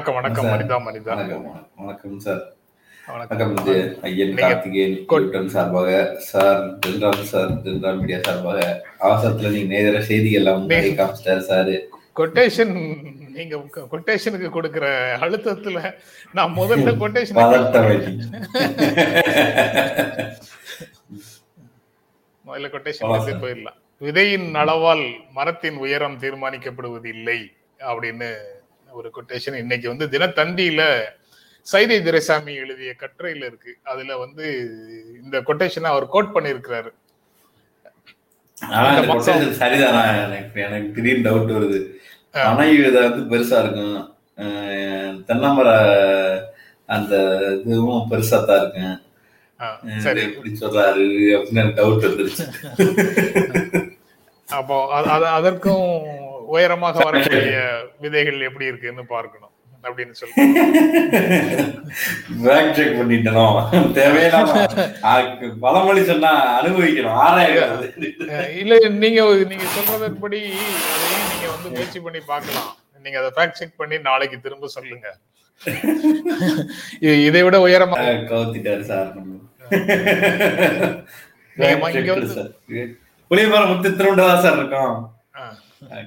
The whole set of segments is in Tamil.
வணக்கம் வணக்கம். மனிதா மனிதா. வணக்கம் சார். வணக்கம். ஐயன் கார்த்திகேயன் சார்பாக. Sir Dilram sir Dilram media சார்பாக. அவசரத்துல நீங்க நேர செய்தி எல்லாம் காமிச்சிட்டாரு சார். கொட்டேஷன் நீங்க கொட்டேஷனுக்கு கொடுக்கிற அழுத்தத்துல நான் முதல்ல கொட்டேஷன் முதல்ல கொட்டேஷன் போயிடலாம். விதையின் அளவால் மரத்தின் உயரம் தீர்மானிக்கப்படுவது இல்லை அப்படின்னு ஒரு கொட்டேஷன் இன்னைக்கு வந்து தினத்தந்தியில சைதை துரைசாமி எழுதிய கட்டுரையில இருக்கு. அதுல வந்து இந்த கொட்டேஷனை அவர் கோட் பண்ணியிருக்கிறாரு. quotation சரிதானா? எனக்கு எனக்கு திடீர்னு டவுட் வருது. பனை வந்து பெருசா இருக்கும். தென்னமர அந்த இதுவும் பெருசா தான் இருக்கும் சரி. எப்படி சொல்றாரு அப்படின்னு டவுட் வந்துருச்சு. அப்போ அதற்கும் உயரமாக வரக்கூடிய விதைகள் எப்படி இருக்குன்னு பார்க்கணும் அப்படின்னு சொல்லி செக் பண்ணிட்டோம். தேவையில்லாம பழமொழி சொன்னா அனுபவிக்கணும். இல்ல நீங்க நீங்க சொல்றதன்படி அதையும் நீங்க வந்து முயற்சி பண்ணி பார்க்கலாம். நீங்க அதை ஃபேக்ட் செக் பண்ணி நாளைக்கு திரும்ப சொல்லுங்க. இதை விட உயரமா கவுத்திட்டாரு சார் புளியமரம் முத்து திருண்டதா சார் இருக்கும்.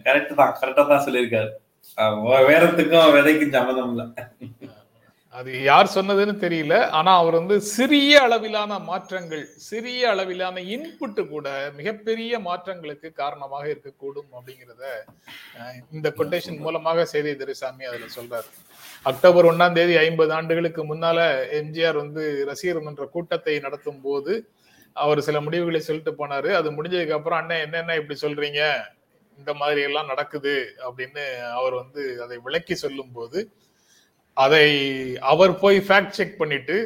கரெக்ட் தான் கரெக்டா தான் சொல்லியிருக்காரு. வேறத்துக்கும் விதைக்கும் சம்மதம் இல்ல. அது யார் சொன்னதுன்னு தெரியல ஆனா அவர் வந்து சிறிய அளவிலான மாற்றங்கள் சிறிய அளவிலான இன்புட் கூட மிகப்பெரிய மாற்றங்களுக்கு காரணமாக இருக்கக்கூடும் அப்படிங்கிறத இந்த கொட்டேஷன் மூலமாக செய்தி துரைசாமி அதுல சொல்றாரு. அக்டோபர் ஒன்னாம் தேதி ஐம்பது ஆண்டுகளுக்கு முன்னால எம்ஜிஆர் வந்து ரசிகர் மன்ற கூட்டத்தை நடத்தும் போது அவர் சில முடிவுகளை சொல்லிட்டு போனாரு. அது முடிஞ்சதுக்கு அப்புறம் அண்ணன் என்னென்ன இப்படி சொல்றீங்க? இந்த மாதிரி எல்லாம் நடக்குது அப்படின்னு அவர் வந்து அதை விளக்கி சொல்லும் போது அதை அவர் போய் ஃபேக்ட் செக் பண்ணிட்டு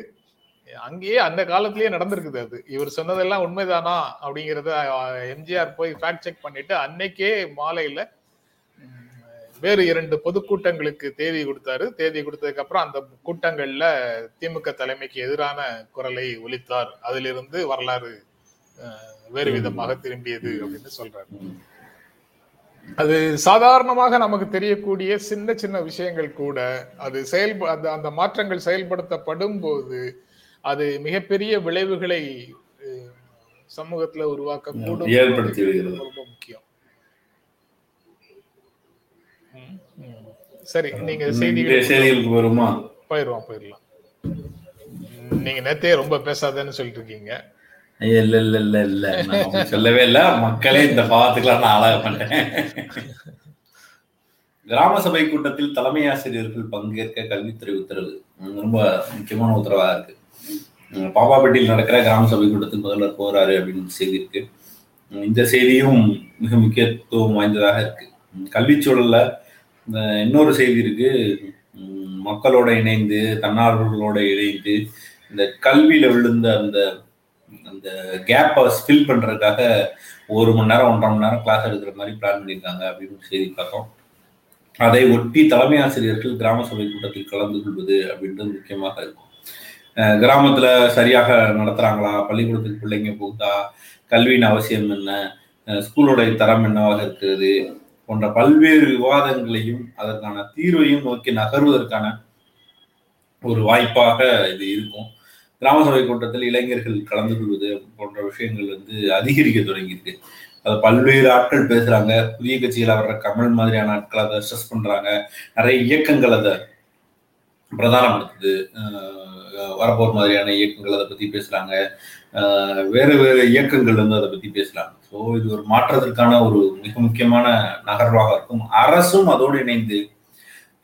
அங்கேயே அந்த காலத்திலேயே நடந்திருக்குது அது. இவர் சொன்னதெல்லாம் உண்மைதானா அப்படிங்கறத எம்ஜிஆர் போய் ஃபேக்ட் செக் பண்ணிட்டு அன்னைக்கே மாலையில வேறு இரண்டு பொதுக்கூட்டங்களுக்கு தேதி கொடுத்தாரு. தேதி கொடுத்ததுக்கு அப்புறம் அந்த கூட்டங்கள்ல திமுக தலைமைக்கு எதிரான குரலை ஒலித்தார். அதிலிருந்து வரலாறு வேறு விதமாக திரும்பியது அப்படின்னு சொல்றாரு. அது சாதாரணமாக நமக்கு தெரியக்கூடிய சின்ன சின்ன விஷயங்கள் கூட அது செயல்ப அந்த அந்த மாற்றங்கள் செயல்படுத்தப்படும் போது அது மிகப்பெரிய விளைவுகளை சமூகத்துல உருவாக்கக்கூடும். ஏற்படுத்தி ரொம்ப முக்கியம். சரி நீங்க செய்திகள் வருமா போயிடுவோம் போயிடலாம் நீங்க நேத்தே ரொம்ப பேசாதேன்னு சொல்லிட்டு இருக்கீங்க. இல்ல இல்ல இல்ல இல்ல. நான் சொல்லவே இல்ல. மக்களே இந்த பாவத்துக்கெல்லாம் நான் ஆளாக மாட்டேன். கிராம சபை கூட்டத்தில் தலைமை ஆசிரியர்கள் பங்கேற்க கல்வித்துறை உத்தரவு ரொம்ப முக்கியமான உத்தரவா இருக்கு. உம் பாப்பாப்பட்டியில் நடக்கிற கிராம சபை கூட்டத்தில் முதல்வர் போறாரு அப்படின்னு செய்தி இருக்கு. இந்த செய்தியும் மிக முக்கியத்துவம் வாய்ந்ததாக இருக்கு. கல்வி சூழல்ல இந்த இன்னொரு செய்தி இருக்கு. உம் மக்களோட இணைந்து தன்னார்வலர்களோட இணைந்து இந்த கல்வியில விழுந்த அந்த அந்த கேப்பை ஃபில் பண்ணுறதுக்காக ஒரு மணி நேரம் ஒன்றரை மணி நேரம் கிளாஸ் எடுக்கிற மாதிரி பிளான் பண்ணியிருக்காங்க அப்படின்னு செய்தி பார்த்தோம். அதை ஒட்டி தலைமை ஆசிரியர்கள் கிராம சபை கூட்டத்தில் கலந்து கொள்வது அப்படின்றது முக்கியமாக இருக்கும். கிராமத்தில் சரியாக நடத்துகிறாங்களா பள்ளிக்கூடத்துக்கு பிள்ளைங்க போகுதா? கல்வியின் அவசியம் என்ன? ஸ்கூலுடைய தரம் என்னவாக இருக்கிறது? போன்ற பல்வேறு விவாதங்களையும் அதற்கான தீர்வையும் நோக்கி நகர்வதற்கான ஒரு வாய்ப்பாக இது இருக்கும். கிராம சபை கூட்டத்தில் இளைஞர்கள் கலந்து கொள்வது போன்ற விஷயங்கள் வந்து அதிகரிக்க தொடங்கியிருக்கு. அதை பல்வேறு ஆட்கள் பேசுறாங்க. புதிய கட்சியில் வர்ற கமல் மாதிரியான ஆட்கள் அதை ஸ்ட்ரெஸ் பண்றாங்க. நிறைய இயக்கங்கள் அதை பிரதானப்படுத்துது. வரப்போர் மாதிரியான இயக்கங்கள் அதை பத்தி பேசுறாங்க. வேறு வேறு இயக்கங்கள் வந்து அதை பத்தி பேசுறாங்க ஸோ இது ஒரு மாற்றத்திற்கான ஒரு மிக முக்கியமான நகர்வாக இருக்கும். அரசும் அதோடு இணைந்து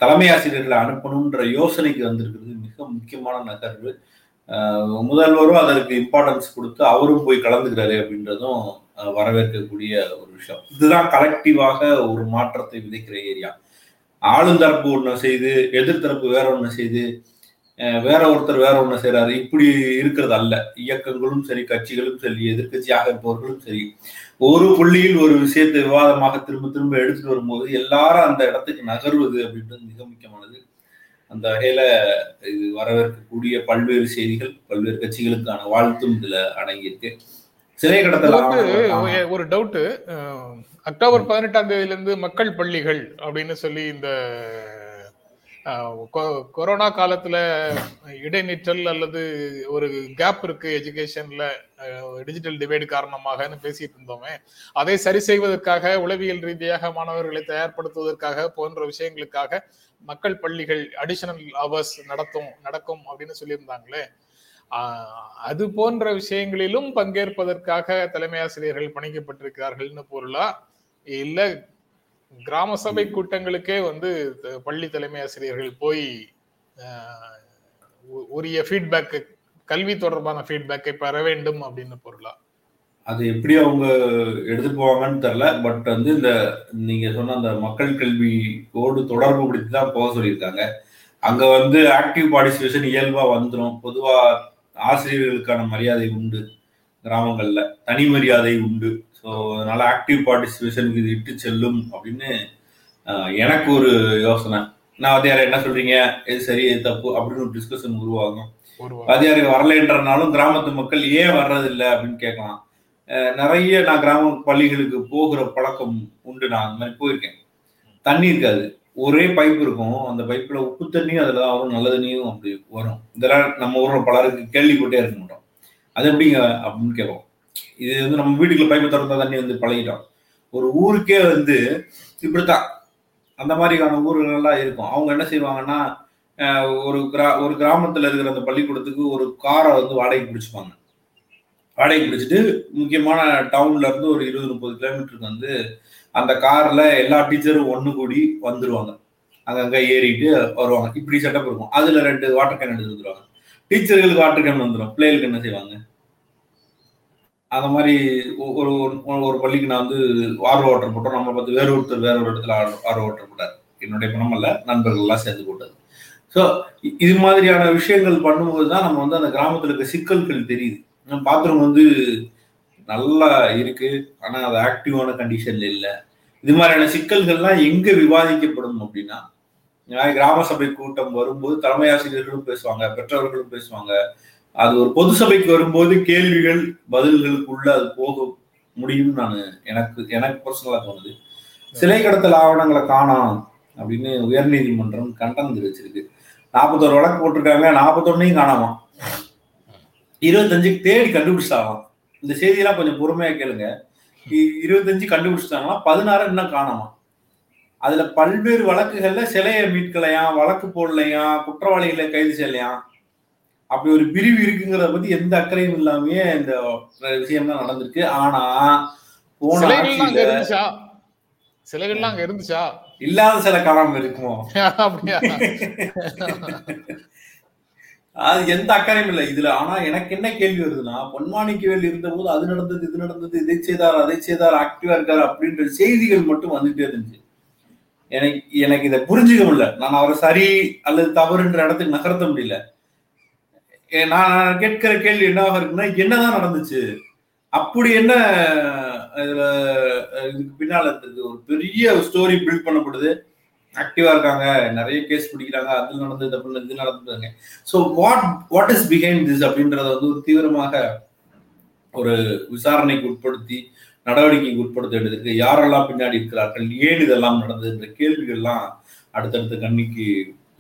தலைமை ஆசிரியர்களை அனுப்பணுன்ற யோசனைக்கு வந்திருக்கிறது மிக முக்கியமான நகர்வு. முதல்வரும் அதற்கு இம்பார்ட்டன்ஸ் கொடுத்து அவரும் போய் கலந்துக்கிறாரு அப்படின்றதும் வரவேற்கக்கூடிய ஒரு விஷயம். இதுதான் கலெக்டிவாக ஒரு மாற்றத்தை விதைக்கிற ஏரியா ஆளுந்தரப்பு ஒன்று செய்து எதிர்த்தரப்பு வேற ஒன்று செய்து வேற ஒருத்தர் வேற ஒன்று செய்கிறாரு இப்படி இருக்கிறது அல்ல. இயக்கங்களும் சரி கட்சிகளும் சரி எதிர்க்கட்சியாக இருப்பவர்களும் சரி ஒரு புள்ளியில் ஒரு விஷயத்தை விவாதமாக திரும்ப திரும்ப எடுத்துட்டு வரும்போது எல்லாரும் அந்த இடத்துக்கு நகர்வது அப்படின்றது மிக முக்கியமானது. அந்த வகையில இது வரவேற்கக்கூடிய பல்வேறு செய்திகள் பல்வேறு கட்சிகளுக்கான வாழ்த்தும் இதுல அடங்கியிருக்கு. சிறை இது கடத்தல் வந்து ஆவணம் ஒரு- ஒரு டவுட் அக்டோபர் பதினெட்டாம் தேதியில இருந்து மக்கள் பள்ளிகள் அப்படின்னு சொல்லி இந்த கொரோனா காலத்துல இடைநிற்றல் அல்லது ஒரு கேப் இருக்கு எஜுகேஷன்ல டிஜிட்டல் டிவைடு காரணமாகன்னு பேசிட்டு இருந்தோமே. அதை சரி செய்வதற்காக உளவியல் ரீதியாக மாணவர்களை தயார்படுத்துவதற்காக போன்ற விஷயங்களுக்காக மக்கள் பள்ளிகள் அடிஷனல் அவர்ஸ் நடத்தும் நடக்கும் அப்படின்னு சொல்லியிருந்தாங்களே. அது போன்ற விஷயங்களிலும் பங்கேற்பதற்காக தலைமை ஆசிரியர்கள் பணிக்கப்பட்டிருக்கிறார்கள்னு பொருளா? இல்ல கிராம சபை கூட்டங்களுக்கே வந்து பள்ளி தலைமை ஆசிரியர்கள் போய் உரிய ஃபீட்பேக் கல்வி தொடர்பான ஃபீட்பேக்கை பெற வேண்டும் அப்படின்னு பொருளா? அது எப்படி அவங்க எடுத்துட்டு போவாங்கன்னு தெரியல. பட் வந்து இந்த நீங்க சொன்ன அந்த மக்கள் கல்வியோடு தொடர்பு படுத்தி தான் போக சொல்லியிருக்காங்க. அங்க வந்து ஆக்டிவ் பார்ட்டிசிபேஷன் இயல்பா வந்துடும் பொதுவா ஆசிரியர்களுக்கான மரியாதை உண்டு. கிராமங்கள்ல தனி மரியாதை உண்டு. ஸோ அதனால ஆக்டிவ் பார்ட்டிசிபேஷனுக்கு இது இட்டு செல்லும் அப்படின்னு எனக்கு ஒரு யோசனை. நான் வாத்தியார் என்ன சொல்றீங்க? இது சரி இது தப்பு? அப்படின்னு ஒரு டிஸ்கஷன் உருவாகும். ஒரு வாத்தியாருக்கு வரலைன்றனாலும் கிராமத்து மக்கள் ஏன் வர்றதில்லை அப்படின்னு கேட்கலாம். நிறைய நான் கிராம பள்ளிகளுக்கு போகிற பழக்கம் உண்டு. நான் அந்த மாதிரி போயிருக்கேன். தண்ணி இருக்காது. ஒரே பைப் இருக்கும். அந்த பைப்ல உப்பு தண்ணியும் அதுல தான் வரும். நல்ல தண்ணியும் அப்படி வரும். இதெல்லாம் நம்ம ஊர்ல பலருக்கு கேள்விப்பட்டே இருக்க மாட்டோம். அது எப்படிங்க அப்படின்னு கேட்போம். இது வந்து நம்ம வீட்டுக்குள்ள பைப்பை திறந்தா தண்ணி வந்து பழகிட்டோம். ஒரு ஊருக்கே வந்து இப்படித்தான். அந்த மாதிரியான ஊர்களெல்லாம் இருக்கும். அவங்க என்ன செய்வாங்கன்னா ஒரு கிரா ஒரு கிராமத்துல இருக்கிற அந்த பள்ளிக்கூடத்துக்கு ஒரு காரை வந்து வாடகைக்கு பிடிச்சிப்பாங்க. வாடகைக்கு பிடிச்சிட்டு முக்கியமான டவுன்ல இருந்து ஒரு இருபது முப்பது கிலோமீட்டருக்கு வந்து அந்த கார்ல எல்லா டீச்சரும் ஒன்று கூடி வந்துருவாங்க. அங்கங்கே ஏறிட்டு வருவாங்க. இப்படி செட்டப் இருக்கும். அதுல ரெண்டு வாட்டர் கேன் எடுத்து வந்துருவாங்க. டீச்சர்களுக்கு வாட்டர் கேன் வந்துடும் பிள்ளைகளுக்கு என்ன செய்வாங்க? அந்த மாதிரி ஒரு ஒரு- பள்ளிக்கு நான் வந்து ஆர்வ ஓட்டர் போட்டோம். நம்ம பார்த்து வேறு ஒருத்தர் வேற ஒரு இடத்துல ஆர்வ ஓட்டர் போட்டார். என்னுடைய பணம் அல்ல சேர்ந்து போட்டது. ஸோ இது மாதிரியான விஷயங்கள் பண்ணும்போது தான் நம்ம வந்து அந்த கிராமத்தில் இருக்க சிக்கல்கள் தெரியுது. பாத்ரூம் வந்து நல்லா இருக்கு ஆனால் அது ஆக்டிவான கண்டிஷன்ல இல்லை. இது மாதிரியான சிக்கல்கள்லாம் எங்க விவாதிக்கப்படும் அப்படின்னா கிராம சபை கூட்டம் வரும்போது தலைமை ஆசிரியர்களும் பேசுவாங்க பெற்றோர்களும் பேசுவாங்க. அது ஒரு பொது சபைக்கு வரும்போது கேள்விகள் பதில்களுக்குள்ள அது போக முடியும்னு நான் எனக்கு எனக்கு பர்சனலா தோணுது. சிலை கடத்தல் ஆவணங்களை காணாம் அப்படின்னு உயர்நீதிமன்றம் கண்டனம் தெரிவிச்சிருக்கு. நாற்பத்தோரு வழக்கு போட்டிருக்காங்க. நாற்பத்தொன்னையும் காணாமா? இருபத்தஞ்சுக்கு தேடி கண்டுபிடிச்சிட்டாங்களாம். இந்த செய்தியெல்லாம் கொஞ்சம் பொறுமையா கேளுங்க. இருபத்தஞ்சு கண்டுபிடிச்சிட்டாங்கன்னா பதினாறு இன்னும் காணாமா? அதுல பல்வேறு வழக்குகள்ல சிலையை மீட்கலையாம் வழக்கு போடலையாம் குற்றவாளிகளை கைது செய்யலையாம் அப்படி ஒரு பிரிவு இருக்குங்கிறத பத்தி எந்த அக்கறையும் இல்லாமயே இந்த விஷயம் தான் நடந்திருக்கு. ஆனா போன சிலைகள்லாம் அங்க இருந்துச்சா? இல்லாத சில காணாம இருக்குமோ? அப்படியா? அது எந்த அக்கறையும் இல்லை. இதுல ஆனா எனக்கு என்ன கேள்வி வருதுன்னா பொன்மாணிக்கவேல் இருந்தபோது அது நடந்தது இது நடந்தது இதை செய்தார் அதை செய்தார் ஆக்டிவா இருக்காரு அப்படின்ற செய்திகள் மட்டும் வந்துட்டே இருந்துச்சு. எனக்கு எனக்கு இதை புரிஞ்சுக்க முடியல. நான் அவரை சரி அல்லது தவறுன்ற இடத்துக்கு நகர்த்த முடியல. நான் கேட்கிற கேள்வி என்னவாக இருக்குன்னா என்னதான் நடந்துச்சு? அப்படி என்ன இதுல இதுக்கு பின்னால இருந்தது. ஒரு பெரிய ஸ்டோரி பில்ட் பண்ணப்படுது. ஆக்டிவா இருக்காங்க. நிறைய கேஸ் பிடிக்கிறாங்க. அது நடந்தது அப்படின்னு இது நடந்துருக்காங்க so what what is behind this அப்படின்றத வந்து ஒரு தீவிரமாக ஒரு விசாரணைக்கு உட்படுத்தி நடவடிக்கைக்கு உட்படுத்த வேண்டியது யாரெல்லாம் பின்னாடி இருக்கிறார்கள்? ஏன் இதெல்லாம் நடந்தது? என்ற கேள்விகள்லாம் அடுத்தடுத்த கண்ணிக்கு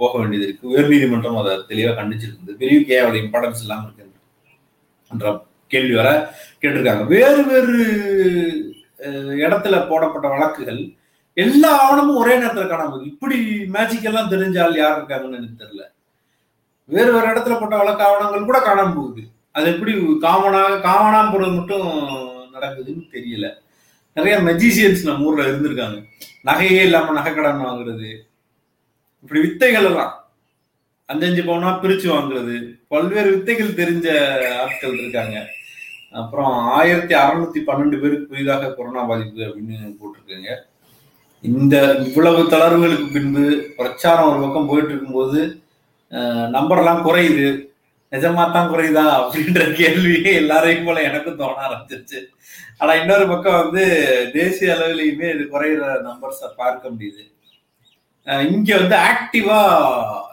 போக வேண்டியது இருக்கு. உயர்நீதிமன்றம் அதை தெளிவாக கண்டிச்சிருக்குது. பெரிய ஏன் அவ்வளவு இம்பார்ட்டன்ஸ் இல்லாமல் இருக்குன்ற கேள்வி வர கேட்டிருக்காங்க. வேறு வேறு இடத்துல போடப்பட்ட வழக்குகள் எல்லா ஆவணமும் ஒரே நேரத்தில் காணாமல் இப்படி மேஜிக் எல்லாம் தெரிஞ்சால் யார் இருக்காங்கன்னு எனக்கு தெரியல. வேறு வேறு இடத்துல போட்ட வழக்கு ஆவணங்கள் கூட காணாம போகுது. அது எப்படி காமனாக காமனாக போறது மட்டும் நடக்குதுன்னு தெரியல. நிறைய மெஜிசியன்ஸ் நம்ம ஊர்ல இருந்திருக்காங்க. நகையே இல்லாம நகை கடன் வாங்குறது இப்படி வித்தைகள் எல்லாம். அஞ்சஞ்சு பவுனா பிரிச்சு வாங்குறது. பல்வேறு வித்தைகள் தெரிஞ்ச ஆட்கள் இருக்காங்க. அப்புறம் ஆயிரத்தி அறுநூத்தி பன்னெண்டு பேருக்கு புதிதாக கொரோனா பாதிப்பு அப்படின்னு போட்டிருக்காங்க. இந்த இவ்வளவு தளர்வுகளுக்கு பின்பு பிரச்சாரம் ஒரு பக்கம் போயிட்டு இருக்கும்போது நம்பர்லாம் குறையுது. நிஜமா தான் குறையுதா அப்படின்ற கேள்வி எல்லாரையும் போல எனக்கும் தோண ஆரம்பிச்சிருச்சு. ஆனா இன்னொரு பக்கம் வந்து தேசிய அளவிலையுமே இது குறையிற நம்பர்ஸை பார்க்க முடியுது. இங்க வந்து ஆக்டிவா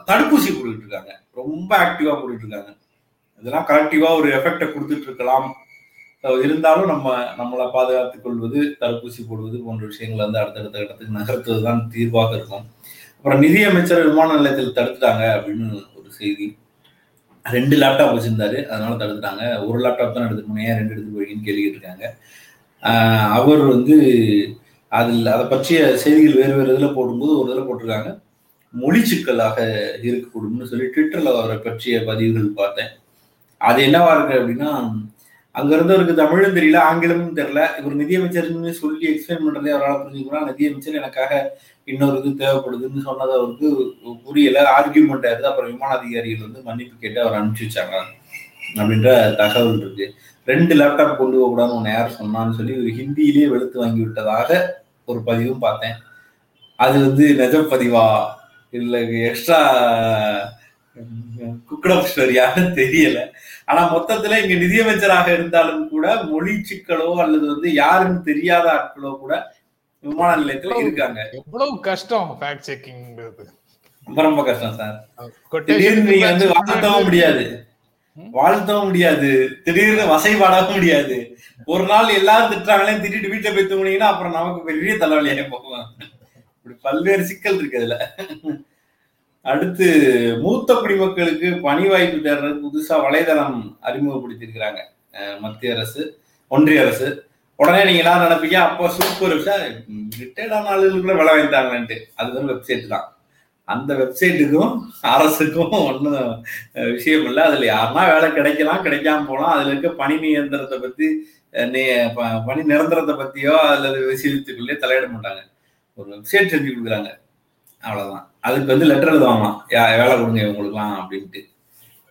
தடுப்பூசி போட்டுட்டு இருக்காங்க ரொம்ப ஆக்டிவா போட்டுட்டு இருக்காங்க இதெல்லாம் கலெக்டிவா ஒரு எஃபெக்டை கொடுத்துட்டு இருக்கலாம் இருந்தாலும் நம்ம நம்மளை பாதுகாத்துக் கொள்வது தடுப்பூசி போடுவது போன்ற விஷயங்களை வந்து அடுத்தடுத்த இடத்துக்கு நகர்த்துவது தான் தீர்வாக இருக்கும். அப்புறம் நிதியமைச்சர் விமான நிலையத்தில் தடுத்துட்டாங்க அப்படின்னு ஒரு செய்தி. ரெண்டு லேப்டாப் வச்சிருந்தாரு. அதனால தடுத்துட்டாங்க. ஒரு லேப்டாப் தான் எடுத்துட்டு போனேன் ஏன் ரெண்டு எடுத்து போயின்னு கேள்வி கேட்டிருக்காங்க அவர் வந்து அதில் அதை பற்றிய செய்திகள் வேறு வேறு இதில் போடும்போது ஒரு இதில் போட்டிருக்காங்க. மொழி சிக்கலாக இருக்கக்கூடும்னு சொல்லி ட்விட்டரில் அவரை பற்றிய பதிவுகள் பார்த்தேன். அது என்னவா இருக்கு அப்படின்னா அங்க இருந்தவருக்கு தமிழும் தெரியல ஆங்கிலமும் தெரியல. இவர் நிதியமைச்சர்னு சொல்லி எக்ஸ்பிளைன் பண்றதே அவரால் புரிஞ்சுக்கலாம் நிதியமைச்சர் எனக்காக இன்னொரு இது தேவைப்படுதுன்னு சொன்னது அவருக்கு புரியல. ஆர்கியூமெண்ட் ஆயிருது அப்புறம் விமான அதிகாரிகள் வந்து மன்னிப்பு கேட்டு அவர் அனுப்பிச்சு வச்சாங்க அப்படின்ற தகவல் இருக்கு. ரெண்டு லேப்டாப் கொண்டு போக கூடாதுன்னு உன்னை யார் சொன்னான்னு சொல்லி ஒரு ஹிந்தியிலேயே வெளுத்து வாங்கி விட்டதாக ஒரு பதிவும் பார்த்தேன். அது வந்து நிஜ பதிவா? இல்ல எக்ஸ்ட்ரா குக்கடப் ஸ்டோரியான்னு தெரியல. ஆனா மொத்தத்துல இங்க நிதியமைச்சராக இருந்தாலும் கூட மொழி சிக்கலோ அல்லது வந்து யாருன்னு தெரியாத ஆட்களோ கூட விமான நிலையத்துல இருக்காங்க. எவ்வளவு கஷ்டம் ஃபேக்ட் செக்கிங்கிறது ரொம்ப ரொம்ப கஷ்டம் சார். நீங்க வந்து வாழ்த்தவும் முடியாது. வாழ்த்தவும் முடியாது. திடீர்னு வசைபாடவும் முடியாது. ஒரு நாள் எல்லாரும் திட்டுறாங்களே திட்டிட்டு வீட்டுல போய் தூங்குனீங்கன்னா அப்புறம் நமக்கு பெரிய தலைவலியாக போகும். இப்படி பல்வேறு சிக்கல் இருக்கு அதுல. அடுத்து மூத்த குடிமக்களுக்கு பணி வாய்ப்பு தேடுறது புதுசா வலைதளம் அறிமுகப்படுத்தியிருக்கிறாங்க. மத்திய அரசு ஒன்றிய அரசு. உடனே நீங்க எல்லாரும் நினைப்பீங்க அப்போ சூப்பர் ரிட்டையர்ட் ஆன ஆளுகளுக்குள்ள விலை வாங்கிட்டாங்கன்ட்டு அது வந்து வெப்சைட் தான். அந்த வெப்சைட்டுக்கும் அரசுக்கும் ஒன்றும் விஷயம் இல்லை. அதில் யாருன்னா வேலை கிடைக்கலாம் கிடைக்காம போகலாம். அதில் இருக்க பணி நியந்திரத்தை பற்றி அஹ், ப- பணி நிரந்தரத்தை பற்றியோ அல்லது விஷயத்துக்குள்ளே தலையிட மாட்டாங்க. ஒரு வெப்சைட் செஞ்சு கொடுக்குறாங்க. அவ்வளோதான் அதுக்கு வந்து லெட்டர் எழுதுவாங்களாம் யா- வேலை கொடுங்க இவங்களுக்குலாம் அப்படின்ட்டு.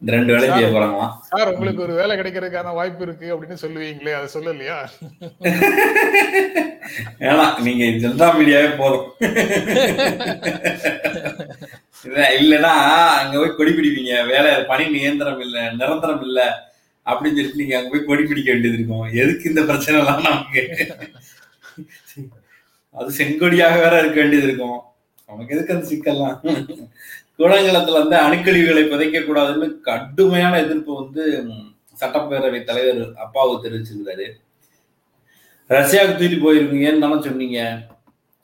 ரெண்டு வேலையும் செய்ய போறாங்களாம் சார் உங்களுக்கு ஒரு வேலை கிடைக்கிறதுக்கான வாய்ப்பு இருக்கு அப்படின்னு சொல்லுவீங்களே அதை சொல்லலையா? ஏன்னா நீங்க ஜென்ரா மீடியாவே போதும். இல்ல- இல்லைன்னா அங்க போய் கொடி பிடிப்பீங்க. வேலை பணி நியந்திரம் இல்ல நிரந்தரம் இல்ல அப்படின்னு சொல்லிட்டு நீங்க அங்க போய் கொடி பிடிக்க வேண்டியது இருக்கும். எதுக்கு இந்த பிரச்சனை எல்லாம் நமக்கு? அது செங்கொடியாக வேற இருக்க வேண்டியது இருக்கும். நமக்கு எதுக்கு அந்த சிக்கல்லாம்? கூடங்குளத்துல வந்து அணுக்கழிவுகளை புதைக்க கூடாதுன்னு கடுமையான எதிர்ப்பு வந்து சட்டப்பேரவை தலைவர் அப்பாவு தெரிவிச்சிருந்தாரு ரஷ்யாவுக்கு தூக்கி போயிருக்கீங்கன்னு தானே சொன்னீங்க?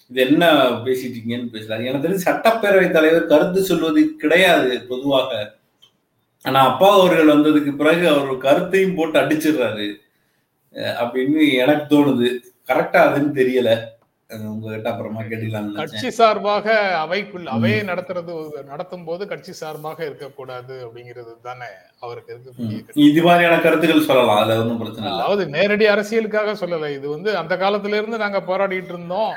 இது என்ன பேசிட்டு இருக்கீங்கன்னு பேசுறாரு. எனக்கு தெரிஞ்சு சட்டப்பேரவை தலைவர் கருத்து சொல்வது கிடையாது பொதுவாக. ஆனா அப்பா அவர்கள் வந்ததுக்கு பிறகு அவர் கருத்தையும் போட்டு அடிச்சிடுறாரு. அப்படின்னு எனக்கு தோணுது. கரெக்டா அதுன்னு தெரியல. உங்ககிட்ட அப்புறமா கேட்டுக்கலாம்னு நினைச்சேன். கட்சி சார்பாக அவைக்குள் அவையை நடத்துறது நடத்தும் போது கட்சி சார்பாக இருக்கக்கூடாது அப்படிங்கிறது தானே அவருக்கு கருத்து. இது மாதிரியான கருத்துக்கள் சொல்லலாம் அதுல ஒன்றும் பிரச்சனை இல்லை. அதாவது நேரடி அரசியலுக்காக சொல்லல. இது வந்து அந்த காலத்துல இருந்து நாங்க போராடிட்டு இருந்தோம்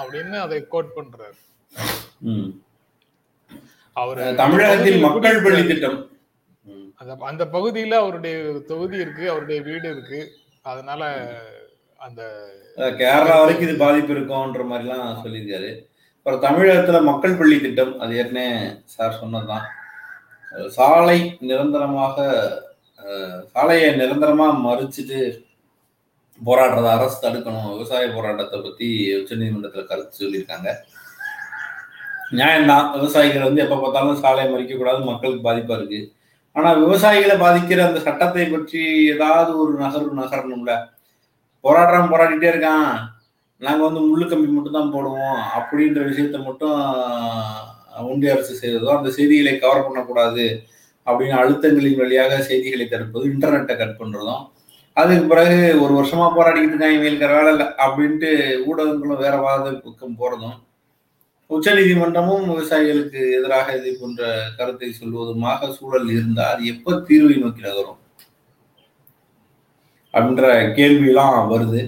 அப்படின்னு அதை கோட் பண்றாரு. அவரு தமிழகத்தில் மக்கள் பள்ளி திட்டம். அந்த அந்த பகுதியில அவருடைய தொகுதி இருக்கு அவருடைய வீடு இருக்கு. அதனால அந்த கேரளா வரைக்கும் இது பாதிப்பு இருக்கும்ன்ற மாதிரிலாம் சொல்லியிருக்காரு. அப்புறம் தமிழகத்துல மக்கள் பள்ளி திட்டம் அது ஏற்கனவே சார் சொன்னதுதான். சாலை நிரந்தரமாக அஹ் சாலையை நிரந்தரமா மறுச்சிட்டு போராடுறத அரசு தடுக்கணும். விவசாய போராட்டத்தை பத்தி உச்சநீதிமன்றத்துல கருத்து சொல்லியிருக்காங்க. நியாயம்தான். விவசாயிகள் வந்து எப்ப பார்த்தாலும் சாலையை மறிக்க கூடாது மக்களுக்கு பாதிப்பா இருக்கு. ஆனா விவசாயிகளை பாதிக்கிற அந்த சட்டத்தை பற்றி ஏதாவது ஒரு நகர்வு நகரணும்ல? போராடுறான் போராடிட்டே இருக்கான். நாங்கள் வந்து முள்ளு கம்பி மட்டும் தான் போடுவோம். அப்படின்ற விஷயத்த மட்டும் ஒன்றிய அரசு செய்ததோ அந்த செய்திகளை கவர் பண்ணக்கூடாது அப்படின்னு அழுத்தங்களின் வழியாக செய்திகளை தடுப்பது இன்டர்நெட்டை கட் பண்ணுறதும் அதுக்கு பிறகு ஒரு வருஷமா போராடிக்கிட்டு இருக்காங்க இவங்களுக்கு வேலை இல்லை அப்படின்ட்டு ஊடகங்களும் வேற வாத பக்கம் போறதும். உச்சநீதிமன்றமும் விவசாயிகளுக்கு எதிராக இதை போன்ற கருத்தை சொல்வதுமாக சூழல் இருந்தால் அது எப்போ தீர்வை நோக்கி நகரும்? அப்படின்ற கேள்வியெல்லாம் வருது.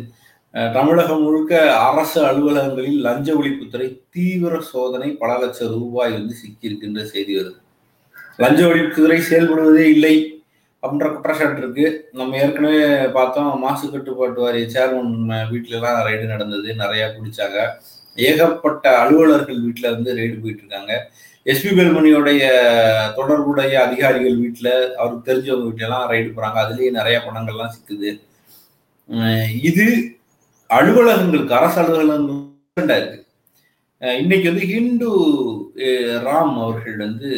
தமிழகம் முழுக்க அரசு அலுவலகங்களில் லஞ்ச ஒழிப்புத்துறை தீவிர சோதனை பல லட்சம் ரூபாய் வந்து சிக்கியிருக்கின்ற செய்தி வருது. லஞ்ச ஒழிப்புத்துறை செயல்படுவதே இல்லை அப்படின்ற குற்றச்சாட்டு இருக்கு. நம்ம ஏற்கனவே பார்த்தோம் மாசு கட்டுப்பாட்டு வாரிய சேர்மன் வீட்டுல எல்லாம் ரைடு நடந்தது நிறைய குடிச்சாங்க. ஏகப்பட்ட அலுவலர்கள் வீட்டுல இருந்து ரைடு போயிட்டு இருக்காங்க. எஸ்பி பெல்மணியோடைய தொடர்புடைய அதிகாரிகள் வீட்டில் அவருக்கு தெரிஞ்சவங்க வீட்டிலலாம் ரைடு போகிறாங்க அதுலேயே நிறைய பணங்கள்லாம் சிக்குது. இது அலுவலகங்களுக்கு அரசு அலுவலகங்கள் இருக்கு. இன்னைக்கு வந்து ஹிந்து ராம் அவர்கள் வந்து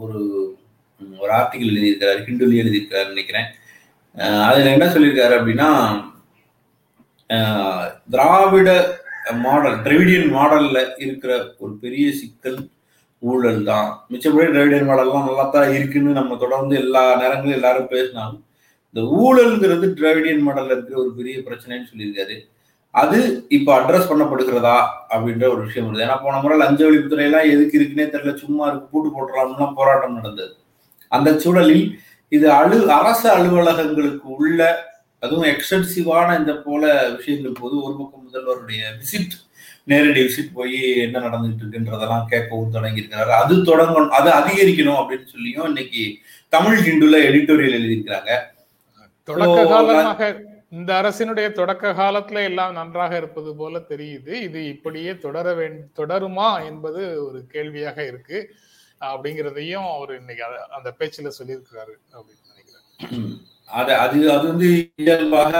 ஒரு ஒரு ஆர்டிகிள் எழுதியிருக்கிறார். ஹிந்துலேயே எழுதியிருக்காரு நினைக்கிறேன். அதில் என்ன சொல்லியிருக்காரு அப்படின்னா திராவிட மாடல் திராவிடியன் மாடலில் இருக்கிற ஒரு பெரிய சிக்கல் ஊழல் தான் மிச்சப்படி திராவிடியன் மாடல்லாம் நல்லா தான் இருக்குன்னு நம்ம தொடர்ந்து எல்லா நேரங்களும் எல்லாரும் பேசினாலும் இந்த ஊழல்ங்கிறது டிராவிடியன் மாடல்ல இருக்கிற ஒரு பெரிய பிரச்சனைன்னு சொல்லியிருக்காரு. அது இப்போ அட்ரஸ் பண்ணப்படுகிறதா அப்படின்ற ஒரு விஷயம் வருது. ஏன்னா போன முறை லஞ்ச ஒழிப்புத்துறையெல்லாம் எதுக்கு இருக்குன்னே தெரியல. சும்மா இருக்கு பூட்டு போட்டுறாங்கன்னா போராட்டம் நடந்தது. அந்த சூழலில் இது அலு அரசு அலுவலகங்களுக்கு உள்ள அதுவும் எக்ஸ்டென்சிவான இந்த போல விஷயங்கள் போது ஒரு பக்கம் முதல்வருடைய விசிட் நேரடி விசிட் போய் என்ன நடந்துட்டு இருக்குன்றதெல்லாம் கேட்கவும் தொடங்கியிருக்கிறாரு. அது தொடங்கணும் அது அதிகரிக்கணும் அப்படின்னு சொல்லியும் இன்னைக்கு தமிழ் ஹிந்துல எடிட்டோரியல் எழுதியிருக்கிறாங்க. தொடக்க காலமாக இந்த அரசினுடைய தொடக்க காலத்துல எல்லாம் நன்றாக இருப்பது போல தெரியுது. இது இப்படியே தொடர வேண் தொடருமா என்பது ஒரு கேள்வியாக இருக்கு. அப்படிங்கிறதையும் அவர் இன்னைக்கு அந்த பேச்சுல சொல்லியிருக்கிறாரு அப்படின்னு நினைக்கிறேன். அது அது அது வந்து இயல்பாக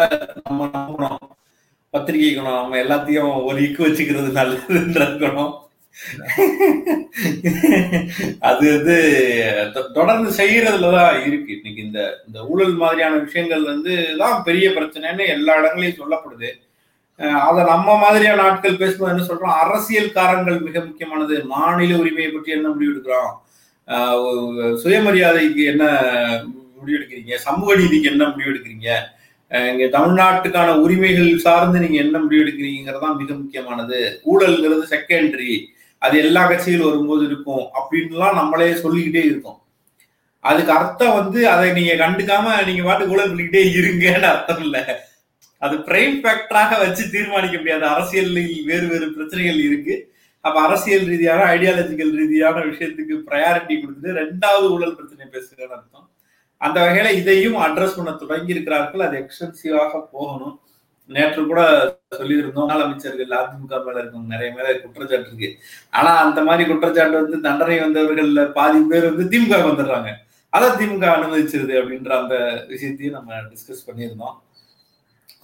நம்ம நம்பணும் பத்திரிகை குணம் நம்ம எல்லாத்தையும் ஒரு இக்கு வச்சுக்கிறது நல்லதுன்ற குணம். அது வந்து தொ- தொடர்ந்து செய்யறதுலதான் இருக்கு. இன்னைக்கு இந்த இந்த ஊழல் மாதிரியான விஷயங்கள் வந்து தான் பெரிய பிரச்சனைன்னு எல்லா இடங்களையும் சொல்லப்படுது. அதை நம்ம மாதிரியான ஆட்கள் பேசும்போது என்ன சொல்றோம்? அரசியல் காரங்கள் மிக முக்கியமானது. மாநில உரிமையை பற்றி என்ன முடிவெடுக்கிறோம்? சுயமரியாதைக்கு என்ன முடிவெடுக்கிறீங்க? சமூக நீதிக்கு என்ன முடிவெடுக்கிறீங்க? இங்க தமிழ்நாட்டுக்கான உரிமைகள் சார்ந்து நீங்க என்ன முடிவெடுக்கிறீங்கிறது தான் மிக முக்கியமானது. ஊழல்ங்கிறது செகண்டரி அது எல்லா கட்சிகள் வரும்போது இருக்கும் அப்படின்லாம் நம்மளே சொல்லிக்கிட்டே இருக்கோம். அதுக்கு அர்த்தம் வந்து அதை நீங்க கண்டுக்காம நீங்க பாட்டு ஊழல் பண்ணிக்கிட்டே இருங்கன்னு அர்த்தம் இல்லை. அது பிரைம் ஃபேக்டராக வச்சு தீர்மானிக்க முடியாது. அரசியலில் வேறு வேறு பிரச்சனைகள் இருக்கு. அப்ப அரசியல் ரீதியான ஐடியாலஜிக்கல் ரீதியான விஷயத்துக்கு ப்ரையாரிட்டி கொடுத்துட்டு ரெண்டாவது ஊழல் பிரச்சனை பேசுறேன்னு அர்த்தம். அந்த வகையில இதையும் அட்ரஸ் பண்ண தொடங்கி இருக்கிறார்கள் அது எக்ஸ்டென்சிவாக போகணும். நேற்று கூட சொல்லியிருந்தோம் முதலமைச்சர்கள் அதிமுக மேல இருக்கவங்க நிறைய மேல குற்றச்சாட்டு இருக்கு. ஆனா அந்த மாதிரி குற்றச்சாட்டு வந்து தண்டனை வந்தவர்கள்ல பாதி பேர் வந்து திமுக வந்துடுறாங்க. அதை திமுக அனுமதிச்சிருது அப்படின்ற அந்த விஷயத்தையும் நம்ம டிஸ்கஸ் பண்ணியிருந்தோம்.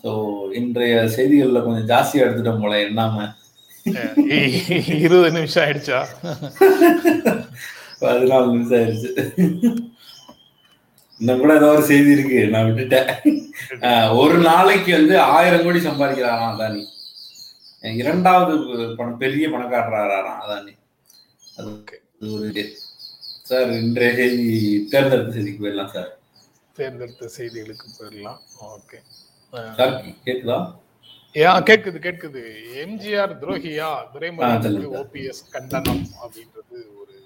ஸோ இன்றைய செய்திகள்ல கொஞ்சம் ஜாஸ்தியா எடுத்துட்டோம் போல என்னாம. இருபது நிமிஷம் ஆயிடுச்சா? பதினாலு நிமிஷம் ஆயிடுச்சு. இன்னும் கூட ஏதோ ஒரு செய்தி இருக்கு. நான் விட்டுட்டேன். ஒரு நாளைக்கு வந்து ஆயிரம் கோடி சம்பாதிக்கிறாராம் அதானி. இரண்டாவது பணம் பெரிய பணக்காரராராம் அதானி. அது ஒரு. சார் இன்றைய செய்தி தேர்ந்தெடுத்த செய்திக்கு போயிடலாம் சார். தேர்ந்தெடுத்த செய்திகளுக்கு போயிடலாம். ஓகே. சார் கேக்குதா? ஏன் கேக்குது கேக்குது. எம்ஜிஆர் துரோகியா? துரைமுருகனுக்கு. ஓபிஎஸ் கண்டனம் அப்படின்றது ஒரு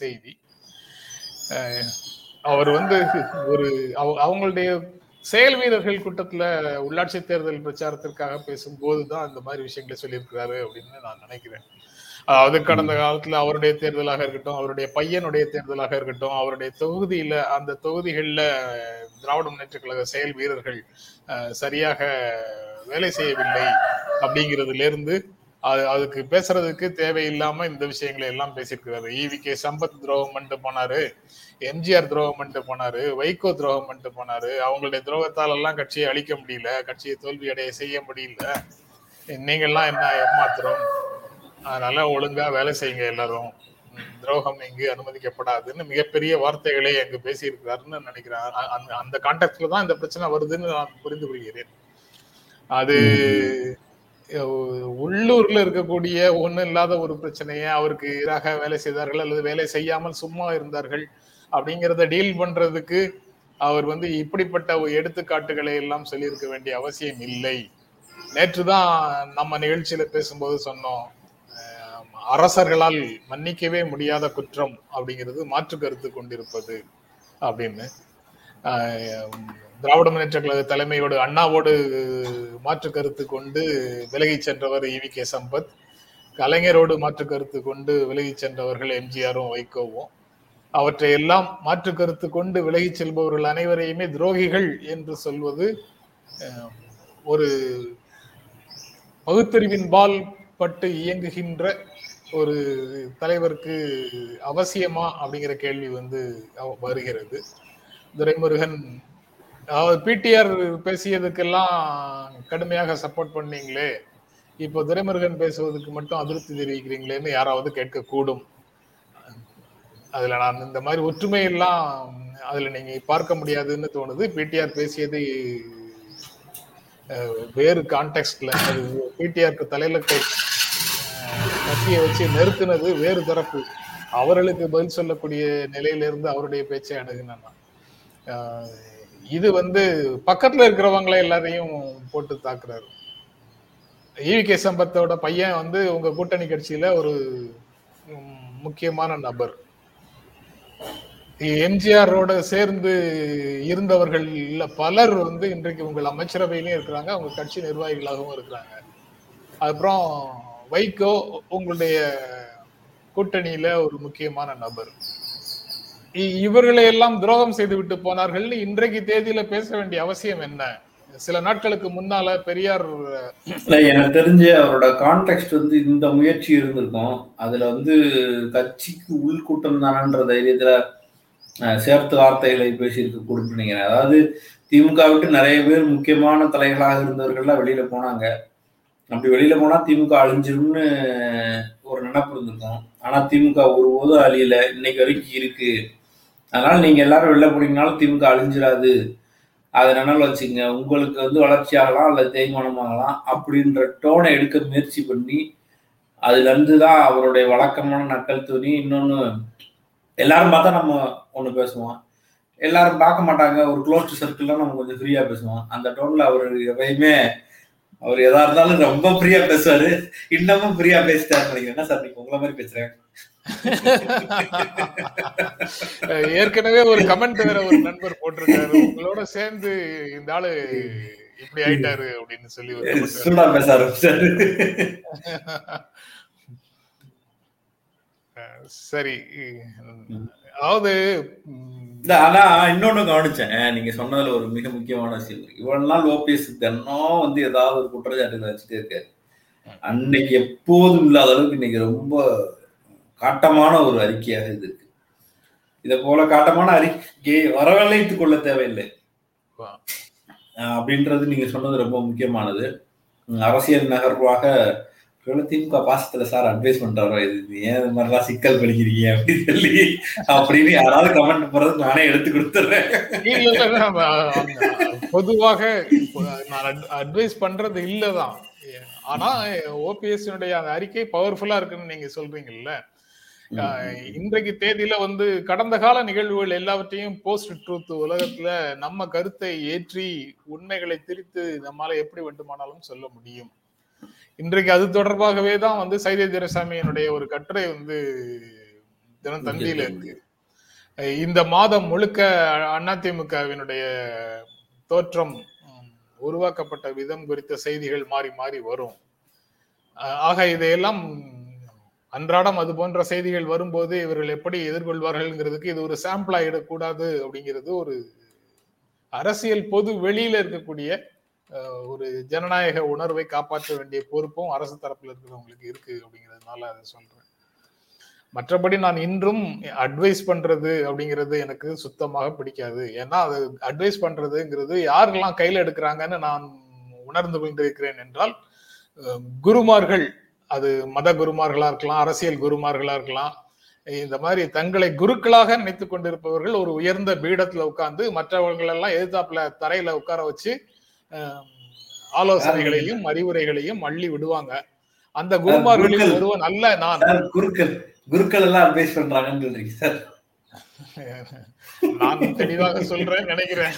செய்தி. அவர் வந்து ஒரு அவங்களுடைய செயல் வீரர்கள் கூட்டத்துல உள்ளாட்சி தேர்தல் பிரச்சாரத்திற்காக பேசும்போது தான் இந்த மாதிரி விஷயங்களை சொல்லியிருக்கிறாரு அப்படின்னு நான் நினைக்கிறேன். அதாவது கடந்த காலத்துல அவருடைய தேர்தலாக இருக்கட்டும் அவருடைய பையனுடைய தேர்தலாக இருக்கட்டும் அவருடைய தொகுதியில அந்த தொகுதிகளில் திராவிட முன்னேற்ற கழக செயல் வீரர்கள் சரியாக வேலை செய்யவில்லை அப்படிங்கிறதுல இருந்து அது அதுக்கு பேசுறதுக்கு தேவையில்லாம இந்த விஷயங்களை எல்லாம் பேசியிருக்கிறாரு. ஈவி கே சம்பத் துரோகம் பண்ணிட்டு போனாரு. எம்ஜிஆர் துரோகம் பண்ணிட்டு போனாரு. வைகோ துரோகம் பண்ணிட்டு போனாரு. அவங்களுடைய துரோகத்தால் எல்லாம் கட்சியை அழிக்க முடியல. கட்சியை தோல்வி அடைய செய்ய முடியல. நீங்கள்லாம் என்ன ஏமாத்துறோம்? அதனால ஒழுங்கா வேலை செய்யுங்க எல்லாரும். துரோகம் இங்கு அனுமதிக்கப்படாதுன்னு மிகப்பெரிய வார்த்தைகளை அங்கு பேசியிருக்கிறாருன்னு நினைக்கிறேன். அந்த அந்த கான்டெக்ட்ல தான் இந்த பிரச்சனை வருதுன்னு நான் புரிந்து கொள்கிறேன். அது உள்ளூர்ல இருக்கக்கூடிய ஒன்றும் இல்லாத ஒரு பிரச்சனையை அவருக்கு எதிராக வேலை செய்தார்கள் அல்லது வேலை செய்யாமல் சும்மா இருந்தார்கள் அப்படிங்கிறத டீல் பண்றதுக்கு அவர் வந்து இப்படிப்பட்ட எடுத்துக்காட்டுகளை எல்லாம் சொல்லியிருக்க வேண்டிய அவசியம் இல்லை. நேற்று தான் நம்ம நிகழ்ச்சியில பேசும்போது சொன்னோம் அரசர்களால் மன்னிக்கவே முடியாத குற்றம் அப்படிங்கிறது மாற்று கருத்து கொண்டிருப்பது அப்படின்னு. திராவிட முன்னேற்ற கழக தலைமையோடு அண்ணாவோடு மாற்று கருத்து கொண்டு விலகி சென்றவர் ஈவி கே சம்பத். கலைஞரோடு மாற்று கருத்து கொண்டு விலகி சென்றவர்கள் எம்ஜிஆரும் வைகோவும். அவற்றை எல்லாம் மாற்று கருத்து கொண்டு விலகி செல்பவர்கள் அனைவரையுமே துரோகிகள் என்று சொல்வது ஒரு பகுத்தறிவின் பால் பட்டு இயங்குகின்ற ஒரு தலைவருக்கு அவசியமா அப்படிங்கிற கேள்வி வந்து அவ- வருகிறது. துரைமுருகன் அதாவது பிடிஆர் பேசியதுக்கெல்லாம் கடுமையாக சப்போர்ட் பண்ணீங்களே. இப்போ துரைமுருகன் பேசுவதுக்கு மட்டும் அதிருப்தி தெரிவிக்கிறீங்களேன்னு யாராவது கேட்கக்கூடும். அதுல நான் இந்த மாதிரி ஒற்றுமை எல்லாம் அதுல நீங்க பார்க்க முடியாதுன்னு தோணுது. பிடிஆர் பேசியது வேறு கான்டெக்ட்ல அது பிடிஆருக்கு தலையில கை வச்சு நிறுத்தினது வேறு தரப்பு. அவர்களுக்கு பதில் சொல்லக்கூடிய நிலையிலிருந்து அவருடைய பேச்சை அணுகுனா நான். இது வந்து பக்கத்துல இருக்கிறவங்கள எல்லாரையும் போட்டு தாக்குறாரு. ஈவி கே சம்பத்தோட பையன் வந்து உங்க கூட்டணி கட்சியில ஒரு முக்கியமான நபர். எம்ஜிஆரோட சேர்ந்து இருந்தவர்கள் இல்ல பலர் வந்து இன்றைக்கு உங்கள் அமைச்சரவையிலும் இருக்கிறாங்க உங்க கட்சி நிர்வாகிகளாகவும் இருக்கிறாங்க. அப்புறம் வைகோ உங்களுடைய கூட்டணியில ஒரு முக்கியமான நபர். இவர்களை எல்லாம் துரோகம் செய்து விட்டு போனார்கள் இன்றைக்கு தேதியில பேச வேண்டிய அவசியம் என்ன? சில நாட்களுக்கு முன்னால பெரியார் எனக்கு தெரிஞ்சு அவரோட கான்டெக்ட் வந்து இந்த முயற்சி இருந்திருக்கும். அதுல வந்து கட்சிக்கு உள்கூட்டம் தானன்ற தைரியத்துல சேர்த்து வார்த்தைகளை பேசியிருக்க கூடும் நினைக்கிறேன். அதாவது திமுக விட்டு நிறைய பேர் முக்கியமான தலைகளாக இருந்தவர்கள்லாம் வெளியில போனாங்க. அப்படி வெளியில போனா திமுக அழிஞ்சிரும்னு ஒரு நினப்பு இருந்திருக்கும். ஆனா திமுக ஒருபோதும் அழியல. இன்னைக்கு வரைக்கும் இருக்கு. அதனால நீங்க எல்லாரும் வெளில போனீங்கனாலும் திமுக அழிஞ்சிடாது அதை நினைவில் வச்சுங்க உங்களுக்கு வந்து வளர்ச்சி ஆகலாம் அல்லது தேய்மானம் ஆகலாம் அப்படின்ற டோனை எடுக்க முயற்சி பண்ணி அதுலேருந்து தான் அவருடைய வழக்கமான நக்கல் துணி. இன்னொன்று எல்லாரும் பார்த்தா நம்ம ஒன்று பேசுவோம். எல்லாரும் பார்க்க மாட்டாங்க. ஒரு க்ளோஸ்ட் சர்க்கிள்ல நம்ம கொஞ்சம் ஃப்ரீயாக பேசுவோம். அந்த டோனில் அவர் எப்பயுமே அவர் எதா இருந்தாலும் ரொம்ப ஃப்ரீயா பேசுவாரு. இன்னமும் ஃப்ரீயா பேசிட்டாரு நினைக்கிறேன் என்ன சார் நீங்க உங்களை மாதிரி பேசுறேன் ஏற்கனவே ஒரு கமெண்ட் வேற ஒரு நண்பர் போட்டிருக்காரு. உங்களோட சேர்ந்து இந்த ஆளு இப்படி ஆயிட்டாரு அப்படின்னு சொல்லி. சூடா பேச ஆரம்பிச்சாரு சரி அதாவது இல்ல ஆனா இன்னொன்னு கவனிச்சேன். நீங்க சொன்னதுல ஒரு மிக முக்கியமான விஷயம். இவ்வளவு நாள் ஓபிஎஸ் தினம் வந்து ஏதாவது ஒரு குற்றச்சாட்டு வச்சுட்டே இருக்காரு. அன்னைக்கு எப்போதும் இல்லாத அளவுக்கு இன்னைக்கு ரொம்ப காட்டமான ஒரு அறிக்கையாக இது இருக்கு. இதை போல காட்டமான அறிக்கையை வரவழைத்துக் கொள்ள தேவையில்லை. அப்படின்றது நீங்க சொன்னது ரொம்ப முக்கியமானது. அரசியல் நகர்வாக ஒருவேளை திமுக பாசத்துல சார் அட்வைஸ் பண்றாரோ இது ஏன் இது மாதிரிலாம் சிக்கல் படிக்கிறீங்க அப்படின்னு சொல்லி அப்படின்னு யாராவது கமெண்ட் போறது நானே எடுத்து நான் பொதுவாக நான் அட்வைஸ் பண்றது இல்லதான். ஆனா ஓபிஎஸ் அந்த அறிக்கை பவர்ஃபுல்லா இருக்குன்னு நீங்க சொல்றீங்கல்ல. இன்றைக்கு தேதியில வந்து கடந்த கால நிகழ்வுகள் எல்லாவற்றையும் போஸ்ட் ட்ரூத் உலகத்துல நம்ம கருத்தை ஏற்றி உண்மைகளை திரித்து நம்மால எப்படி வேண்டுமானாலும் சொல்ல முடியும். இன்றைக்கு அது தொடர்பாகவே தான் வந்து சைதை துரைசாமியினுடைய ஒரு கட்டுரை வந்து தினத்தந்தியில இருக்கு. இந்த மாதம் முழுக்க அதிமுகவினுடைய தோற்றம் உருவாக்கப்பட்ட விதம் குறித்த செய்திகள் மாறி மாறி வரும். ஆக இதையெல்லாம் அன்றாடம் அது போன்ற செய்திகள் வரும்போது இவர்கள் எப்படி எதிர்கொள்வார்கள்ங்கிறதுக்கு இது ஒரு சாம்பிள் ஆகிடக்கூடாது அப்படிங்கிறது ஒரு அரசியல் பொது வெளியில இருக்கக்கூடிய ஒரு ஜனநாயக உணர்வை காப்பாற்ற வேண்டிய பொறுப்பும் அரசு தரப்புல இருக்கிறவங்களுக்கு இருக்கு அப்படிங்கிறதுனால அதை சொல்றேன். மற்றபடி நான் இன்றும் அட்வைஸ் பண்றது அப்படிங்கிறது எனக்கு சுத்தமாக பிடிக்காது. ஏன்னா அது அட்வைஸ் பண்றதுங்கிறது யாரெல்லாம் கையில் எடுக்கிறாங்கன்னு நான் உணர்ந்து கொண்டிருக்கிறேன் என்றால் குருமார்கள் அது மத குருமார்களா இருக்கலாம் அரசியல் குருமார்களா இருக்கலாம் இந்த மாதிரி தங்களை குருக்களாக நினைத்து கொண்டிருப்பவர்கள் ஒரு உயர்ந்த பீடத்துல உட்கார்ந்து மற்றவர்கள் எல்லாம் எதிர்த்தாப்புல தரையில உட்கார வச்சு ஆலோசனைகளையும் அறிவுரைகளையும் அள்ளி விடுவாங்க. அந்த குருமார்களில். ஒருவன் அல்ல நான். குருக்கள். குருக்கள் எல்லாம் அட்வைஸ் பண்றாங்கன்னு சொல்றீங்க சார். நான் தெளிவாக சொல்றேன் நினைக்கிறேன்.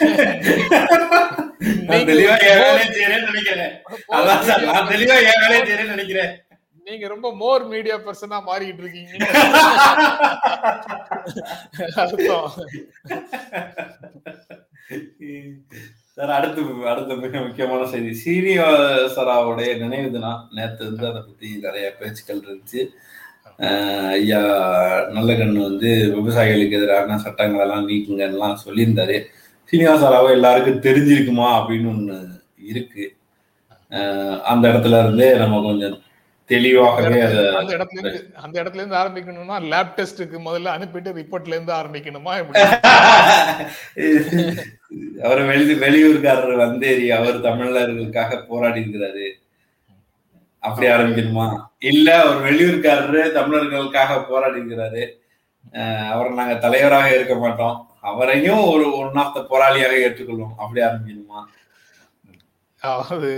நினைக்கிறேன். நீங்க ரொம்ப மோர் மீடியா பர்சனா மாறிட்டு இருக்கீங்க. அர்த்தம். சார் அடுத்து அடுத்த மிக முக்கியமான செய்தி. சீனிவாசராவுடைய நினைவு தினம். நேற்று வந்து அதை பத்தி நிறைய பேச்சுக்கள் இருந்துச்சு. ஐயா நல்லகண்ணு வந்து விவசாயிகளுக்கு எதிரான சட்டங்கள் எல்லாம் நீக்குங்கலாம் சொல்லியிருந்தாரு. சீனிவாசராவை எல்லாருக்கும் தெரிஞ்சிருக்குமா அப்படின்னு ஒண்ணு இருக்கு. அந்த இடத்துல இருந்தே நம்ம கொஞ்சம் தெளிவாகவே அந்த இடத்துல இருந்து அந்த இடத்துல இருந்து ஆரம்பிக்கணும்னா லேப் டெஸ்ட்டுக்கு முதல்ல அனுப்பிட்டு ரிப்போர்ட்ல இருந்து ஆரம்பிக்கணுமா அவர் வெளி வெளியூர்காரர் வந்தேரி அவர் தமிழர்களுக்காக போராடி இருக்கிறாரு. அப்படி ஆரம்பிக்கணுமா? இல்ல ஒரு வெளியூர்காரரு தமிழர்களுக்காக போராடி இருக்கிறாரு. அவரை நாங்க தலைவராக இருக்க மாட்டோம். அவரையும் ஒரு ஒன் ஆஃப் த போராளியாக ஏற்றுக்கொள்வோம். அப்படி ஆரம்பிக்கணுமா? அதாவது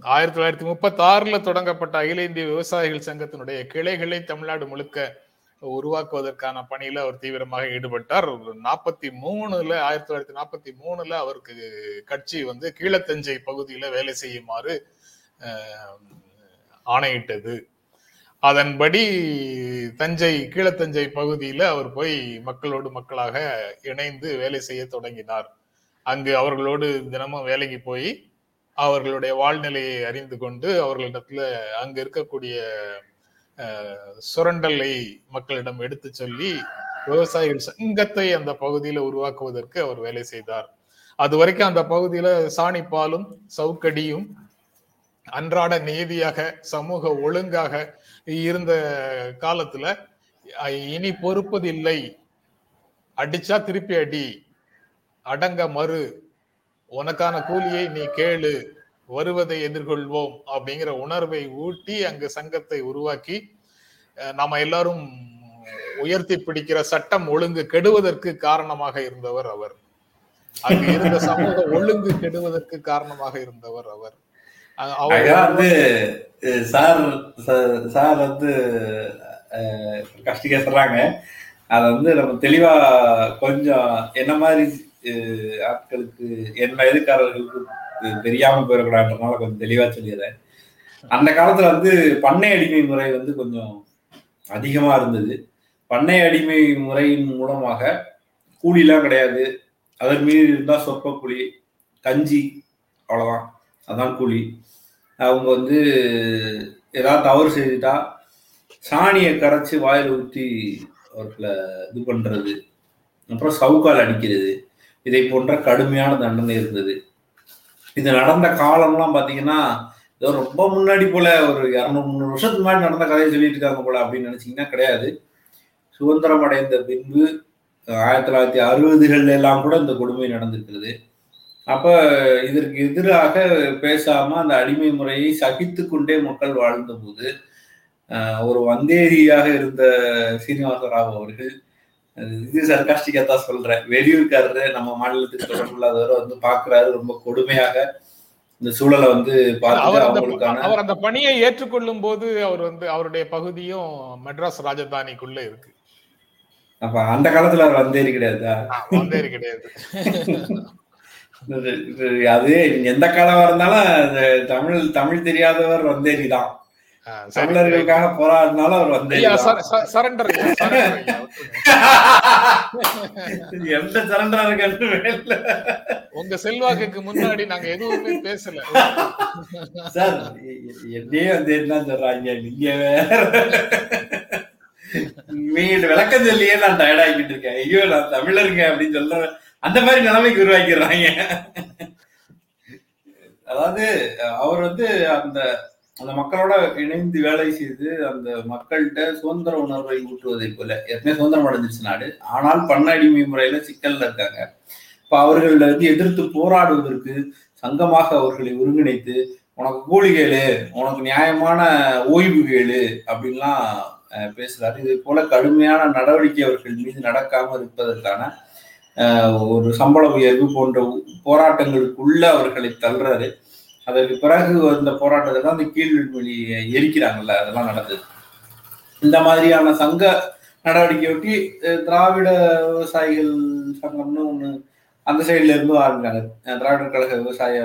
ஆயிரத்தி தொள்ளாயிரத்தி முப்பத்தி ஆறுல தொடங்கப்பட்ட அகில இந்திய விவசாயிகள் சங்கத்தினுடைய கிளைகளை தமிழ்நாடு முழுக்க உருவாக்குவதற்கான பணியில அவர் தீவிரமாக ஈடுபட்டார். நாற்பத்தி மூணுல ஆயிரத்தி தொள்ளாயிரத்தி நாற்பத்தி மூணுல அவருக்கு கட்சி வந்து கீழத்தஞ்சை பகுதியில வேலை செய்யுமாறு ஆணையிட்டது. அதன்படி தஞ்சை கீழத்தஞ்சை பகுதியில அவர் போய் மக்களோடு மக்களாக இணைந்து வேலை செய்ய தொடங்கினார். அங்கு அவர்களோடு தினமும் வேலைக்கு போய் அவர்களுடைய வாழ்நிலையை அறிந்து கொண்டு அவர்களிடத்துல அங்க இருக்கக்கூடிய சுரண்டலை மக்களிடம் எடுத்து சொல்லி விவசாயிகள் சங்கத்தை அந்த பகுதியில உருவாக்குவதற்கு அவர் வேலை செய்தார். அது வரைக்கும் அந்த பகுதியில சாணிப்பாலும் சவுக்கடியும் அன்றாட நீதியாக சமூக ஒழுங்காக இருந்த காலத்துல இனி பொறுப்பதில்லை. அடிச்சா திருப்பி அடி அடங்க மறு உனக்கான கூலியை நீ கேளு வருவதை எதிர்கொள்வோம் அப்படிங்கிற உணர்வை ஊட்டி அங்கு சங்கத்தை உருவாக்கி நம்ம நாம எல்லாரும் உயர்த்தி பிடிக்கிற சட்டம் ஒழுங்கு கெடுவதற்கு காரணமாக இருந்தவர் அவர். அங்கு இருந்த சமூக ஒழுங்கு கெடுவதற்கு காரணமாக இருந்தவர் அவர். அவர் வந்து சார் சார் வந்து கஷ்டிக்க சொல்றாங்க. அதை வந்து நம்ம தெளிவா கொஞ்சம் என்ன மாதிரி ஆட்களுக்கு என்ன எதிர்காரர்களுக்கு தெரியாம போயிடக்கூடாதுன்றனால கொஞ்சம் தெளிவா சொல்லிடுறேன். அந்த காலத்துல வந்து பண்ணை அடிமை முறை வந்து கொஞ்சம் அதிகமா இருந்தது. பண்ணை அடிமை முறையின் மூலமாக கூலிலாம் கிடையாது. அதன் மீது இருந்தால் சொற்ப கூலி கஞ்சி அவ்வளோதான் அதான் கூலி. அவங்க வந்து ஏதாவது தவறு செய்துட்டா சாணியை கரைச்சி வாயில் ஊற்றி அவர்களை இது பண்றது அப்புறம் சவுக்கால் அடிக்கிறது இதை போன்ற கடுமையான தண்டனை இருந்தது. இது நடந்த காலம்லாம் பார்த்தீங்கன்னா ஏதோ ரொம்ப முன்னாடி போல ஒரு இரநூறு முந்நூறு வருஷத்துக்கு முன்னாடி நடந்த கதையை சொல்லிட்டு இருக்காங்க போல அப்படின்னு நினைச்சீங்கன்னா கிடையாது. சுதந்திரம் அடைந்த பின்பு ஆயிரத்தி தொள்ளாயிரத்தி அறுபதுகள்ல எல்லாம் கூட இந்த கொடுமை நடந்திருக்கிறது. அப்போ இதற்கு எதிராக பேசாம அந்த அடிமை முறையை சகித்து கொண்டே மக்கள் வாழ்ந்த போது ஒரு வந்தேரியாக இருந்த சீனிவாச ராவ் அவர்கள் இது சர்காஸ்டிக்கா தான் சொல்றேன். வெளியூர்காரரு நம்ம மாநிலத்துக்கு தொடர்புள்ளாதவரை வந்து பாக்குறாரு ரொம்ப கொடுமையாக. இந்த சூழலை வந்து அவர் அந்த பணியை ஏற்றுக்கொள்ளும் போது அவர் வந்து அவருடைய பகுதியும் மெட்ராஸ் ராஜதானிக்குள்ள இருக்கு. அப்ப அந்த காலத்துல அவர் வந்தேரி கிடையாதா? வந்தேரி கிடையாது. அது எந்த காலமா இருந்தாலும் தமிழ் தமிழ் தெரியாதவர் வந்தேரி தான். தமிழர்களுக்காக போராடினாலும் அவர் சரண்டர் இது எந்த சரண்டா இருக்கு வேலை உங்க செல்வாக்குக்கு முன்னாடி நாங்க எதுவுமே பேசல. சார் என்னையே வந்து என்ன சொல்றாங்க? நீங்க வேற. விளக்கம் சொல்லியே நான் டயர்ட் ஆகிட்டு இருக்கேன். ஐயோ நான் தமிழருங்க அப்படின்னு சொல்ற அந்த மாதிரி நிலைமைக்கு உருவாக்கிடுறாங்க. அதாவது அவர் வந்து அந்த அந்த மக்களோட இணைந்து வேலை செய்து அந்த மக்கள்கிட்ட சுதந்திர உணர்வை ஊற்றுவதை போல ஏற்கனவே சுதந்திரம் அடைஞ்சிருச்சு நாடு. ஆனால் பண்ணடிமை முறையில சிக்கல்ல இருக்காங்க. இப்ப அவர்கள வந்து எதிர்த்து போராடுவதற்கு சங்கமாக அவர்களை ஒருங்கிணைத்து உனக்கு கூலி கேளு உனக்கு நியாயமான ஓய்வு கேளு அப்படின்லாம் பேசுறாரு. இதை போல கடுமையான நடவடிக்கை அவர்கள் மீது நடக்காம இருப்பதற்கான ஒரு சம்பள உயர்வு போன்ற போராட்டங்களுக்குள்ள அவர்களை தள்ளுறாரு. அதற்கு பிறகு அந்த போராட்டத்தை தான் அந்த கீழ்வெளி எரிக்கிறாங்கல்ல அதெல்லாம் நடந்தது. இந்த மாதிரியான சங்க நடவடிக்கை ஒட்டி திராவிட விவசாயிகள் சங்கம்னு ஒன்று அந்த சைட்ல இருந்து ஆரம்பிக்கிறாங்க. திராவிடர் கழக விவசாய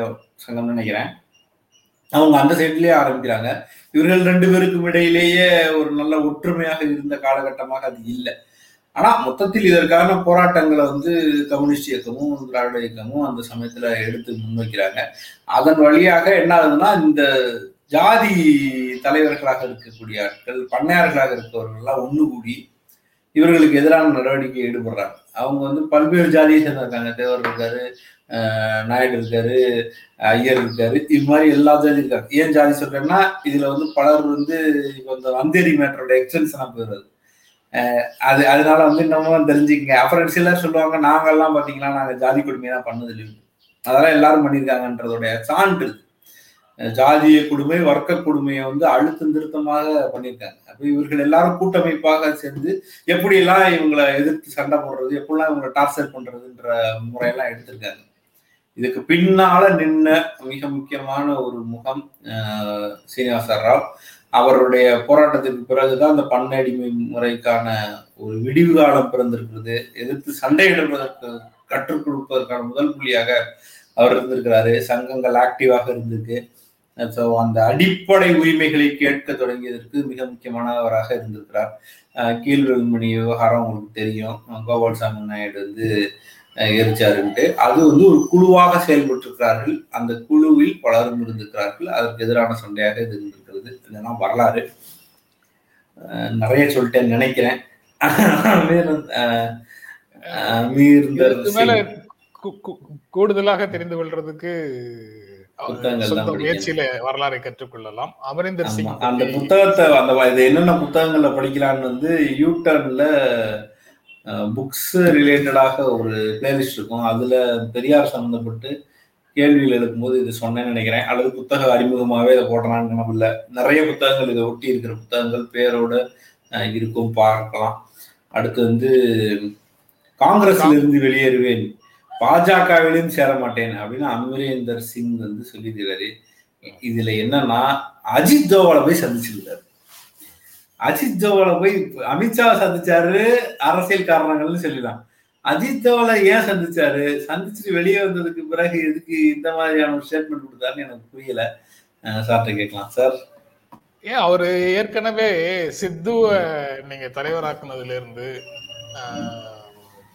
சங்கம்னு நினைக்கிறேன். அவங்க அந்த சைட்லயே ஆரம்பிக்கிறாங்க. இவர்கள் ரெண்டு பேருக்கும் இடையிலேயே ஒரு நல்ல ஒற்றுமையாக இருந்த காலகட்டமாக அது இல்லை. ஆனா மொத்தத்தில் இதற்கான போராட்டங்களை வந்து கம்யூனிஸ்ட் இயக்கமும் திராவிட இயக்கமும் அந்த சமயத்துல எடுத்து முன்வைக்கிறாங்க. அதன் வழியாக என்ன ஆகுதுன்னா இந்த ஜாதி தலைவர்களாக இருக்கக்கூடிய ஆட்கள் பண்ணையார்களாக இருக்கவர்கள் எல்லாம் ஒண்ணு கூடி இவர்களுக்கு எதிரான நடவடிக்கை ஈடுபடுறாங்க. அவங்க வந்து பல்வேறு ஜாதியை சேர்ந்திருக்காங்க. தேவர் இருக்காரு நாயுடு இருக்காரு ஐயர் இருக்காரு இது மாதிரி எல்லா ஜாதி இருக்காங்க. ஏன் ஜாதி சொல்றேன்னா இதுல வந்து பலர் வந்து இப்போ இந்த வந்தேரி மேட்டரோட எக்ஸ்டென்ஷனா போயிடுறது அது அதனால வந்து இன்னமும் தெரிஞ்சுக்கங்க. அப்புறம் சிலர் சொல்லுவாங்க நாங்கெல்லாம் பார்த்தீங்கன்னா நாங்கள் ஜாதி கொடுமையை தான் பண்ணது இல்லை அதெல்லாம் எல்லாரும் பண்ணியிருக்காங்கன்றதோடைய சான்று. ஜாதிய கொடுமை வர்க்க கொடுமையை வந்து அழுத்தம் திருத்தமாக பண்ணியிருக்காங்க. அப்போ இவர்கள் எல்லாரும் கூட்டமைப்பாக சேர்ந்து எப்படியெல்லாம் இவங்களை எதிர்த்து சண்டை போடுறது எப்படிலாம் இவங்களை டார்ச்சர் பண்றதுன்ற முறையெல்லாம் எடுத்திருக்காங்க. இதுக்கு பின்னால நின்ன மிக முக்கியமான ஒரு முகம் அஹ், சீனிவாச ராவ் அவருடைய போராட்டத்திற்கு பிறகுதான் அந்த பண்ணடிமை முறைக்கான ஒரு விடிவு காலம் பிறந்திருக்கிறது. எதிர்த்து சண்டையிடுவதற்கு கற்றுக் கொடுப்பதற்கான முதல் புள்ளியாக அவர் இருந்திருக்கிறாரு. சங்கங்கள் ஆக்டிவாக இருந்திருக்கு. ஸோ அந்த அடிப்படை உரிமைகளை கேட்க தொடங்கியதற்கு மிக முக்கியமானவராக இருந்திருக்கிறார். கீழ்வெல்மணி விவகாரம் உங்களுக்கு தெரியும். கோபால் சாமி நாயுடு வந்து எரிச்சாருன்ட்டு அது வந்து ஒரு குழுவாக செயல்பட்டிருக்கிறார்கள். அந்த குழுவில் பலரும் இருந்திருக்கிறார்கள். அதற்கு எதிரான சண்டையாக இது இருந்திருக்கிறது. இதெல்லாம் வரலாறு. நிறைய சொல்லிட்டேன் நினைக்கிறேன். கூடுதலாக தெரிந்து கொள்றதுக்கு முயற்சியில வரலாறை கற்றுக்கொள்ளலாம். அமரிந்தர் சிங் அந்த புத்தகத்தை அந்த என்னென்ன புத்தகங்கள்ல படிக்கலான்னு வந்து யூடர்ன்ல புக்ஸ் ரிலேட்டடாக ஒரு பிளேலிஸ்ட் இருக்கும். அதுல பெரியார் சம்மந்தப்பட்டு கேள்விகள் எழுப்பும்போது இது சொன்னேன்னு நினைக்கிறேன். அல்லது புத்தக அறிமுகமாகவே இதை போடுறான்னு நம்ம இல்லை. நிறைய புத்தகங்கள் இதை ஒட்டி இருக்கிற புத்தகங்கள் பேரோட இருக்கும். பார்க்கலாம். அடுத்து வந்து காங்கிரஸ்ல இருந்து வெளியேறுவேன். பாஜகவிலும் சேர மாட்டேன் அப்படின்னு அமரேந்தர் சிங் வந்து சொல்லியிருக்காரு இதுல என்னன்னா அஜித் தோவாலை போய் சந்திச்சிருக்காரு அஜித் தோவாலை போய் அமித்ஷா சந்திச்சாரு அரசியல் காரணங்கள்னு சொல்லிடலாம் அஜித் தோவாலை ஏன் சந்திச்சாரு? சந்திச்சுட்டு வெளியே வந்ததுக்கு பிறகு எதுக்கு இந்த மாதிரியான ஒரு ஸ்டேட்மெண்ட் கொடுத்தாருன்னு எனக்கு புரியல. சார்ட்ட கேட்கலாம். சார். ஏன் அவரு ஏற்கனவே சித்துவ நீங்க தலைவராக்குனதுல இருந்து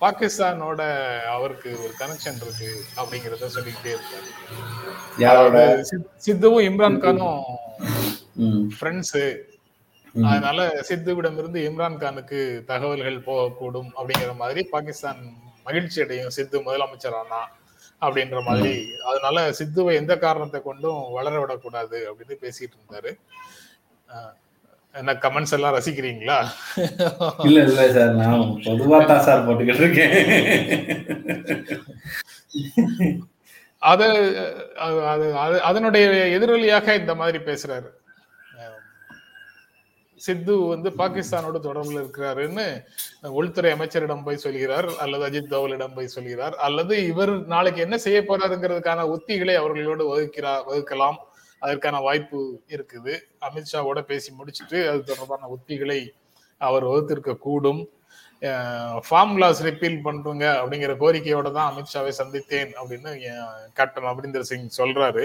பாகிஸ்தானோட அவருக்கு ஒரு கனெக்ஷன் இருக்கு அப்படிங்கறத சொல்லிக்கிட்டே இருக்காரு. சித்துவும் இம்ரான் கானும் ஃப்ரெண்ட்ஸு அதனால சித்துவிடம் இருந்து இம்ரான் கானுக்கு தகவல்கள் போகக்கூடும் அப்படிங்கிற மாதிரி பாகிஸ்தான் மகிழ்ச்சி அடையும் சித்து முதலமைச்சர் ஆனா அப்படின்ற மாதிரி. அதனால சித்துவை எந்த காரணத்தை கொண்டும் வளர விடக்கூடாது அப்படின்னு பேசிட்டு இருந்தாரு. என்ன கமெண்ட்ஸ் எல்லாம் ரசிக்கிறீங்களா? இல்ல இல்ல சார். நான் பொதுவா தான் சார் போட்டுக்கிட்டு இருக்கேன். அது அதனுடைய எதிரொலியாக இந்த மாதிரி பேசுறாரு. சித்து வந்து பாகிஸ்தானோட தொடர்பில் இருக்கிறாருன்னு உள்துறை அமைச்சரிடம் போய் சொல்கிறார் அல்லது அஜித் தோவலிடம் போய் சொல்கிறார் அல்லது இவர் நாளைக்கு என்ன செய்ய போறாருங்கிறதுக்கான உத்திகளை அவர்களோடு வகுக்கிறார் வகுக்கலாம். அதற்கான வாய்ப்பு இருக்குது. அமித்ஷாவோட பேசி முடிச்சுட்டு அது தொடர்பான உத்திகளை அவர் வகுத்திருக்க கூடும். ஃபார்முலாஸ் ரிப்பீல் பண்ணுங்க அப்படிங்கிற கோரிக்கையோட தான் அமித்ஷாவை சந்தித்தேன் அப்படின்னு கேப்டன் அமரிந்தர் சிங் சொல்றாரு.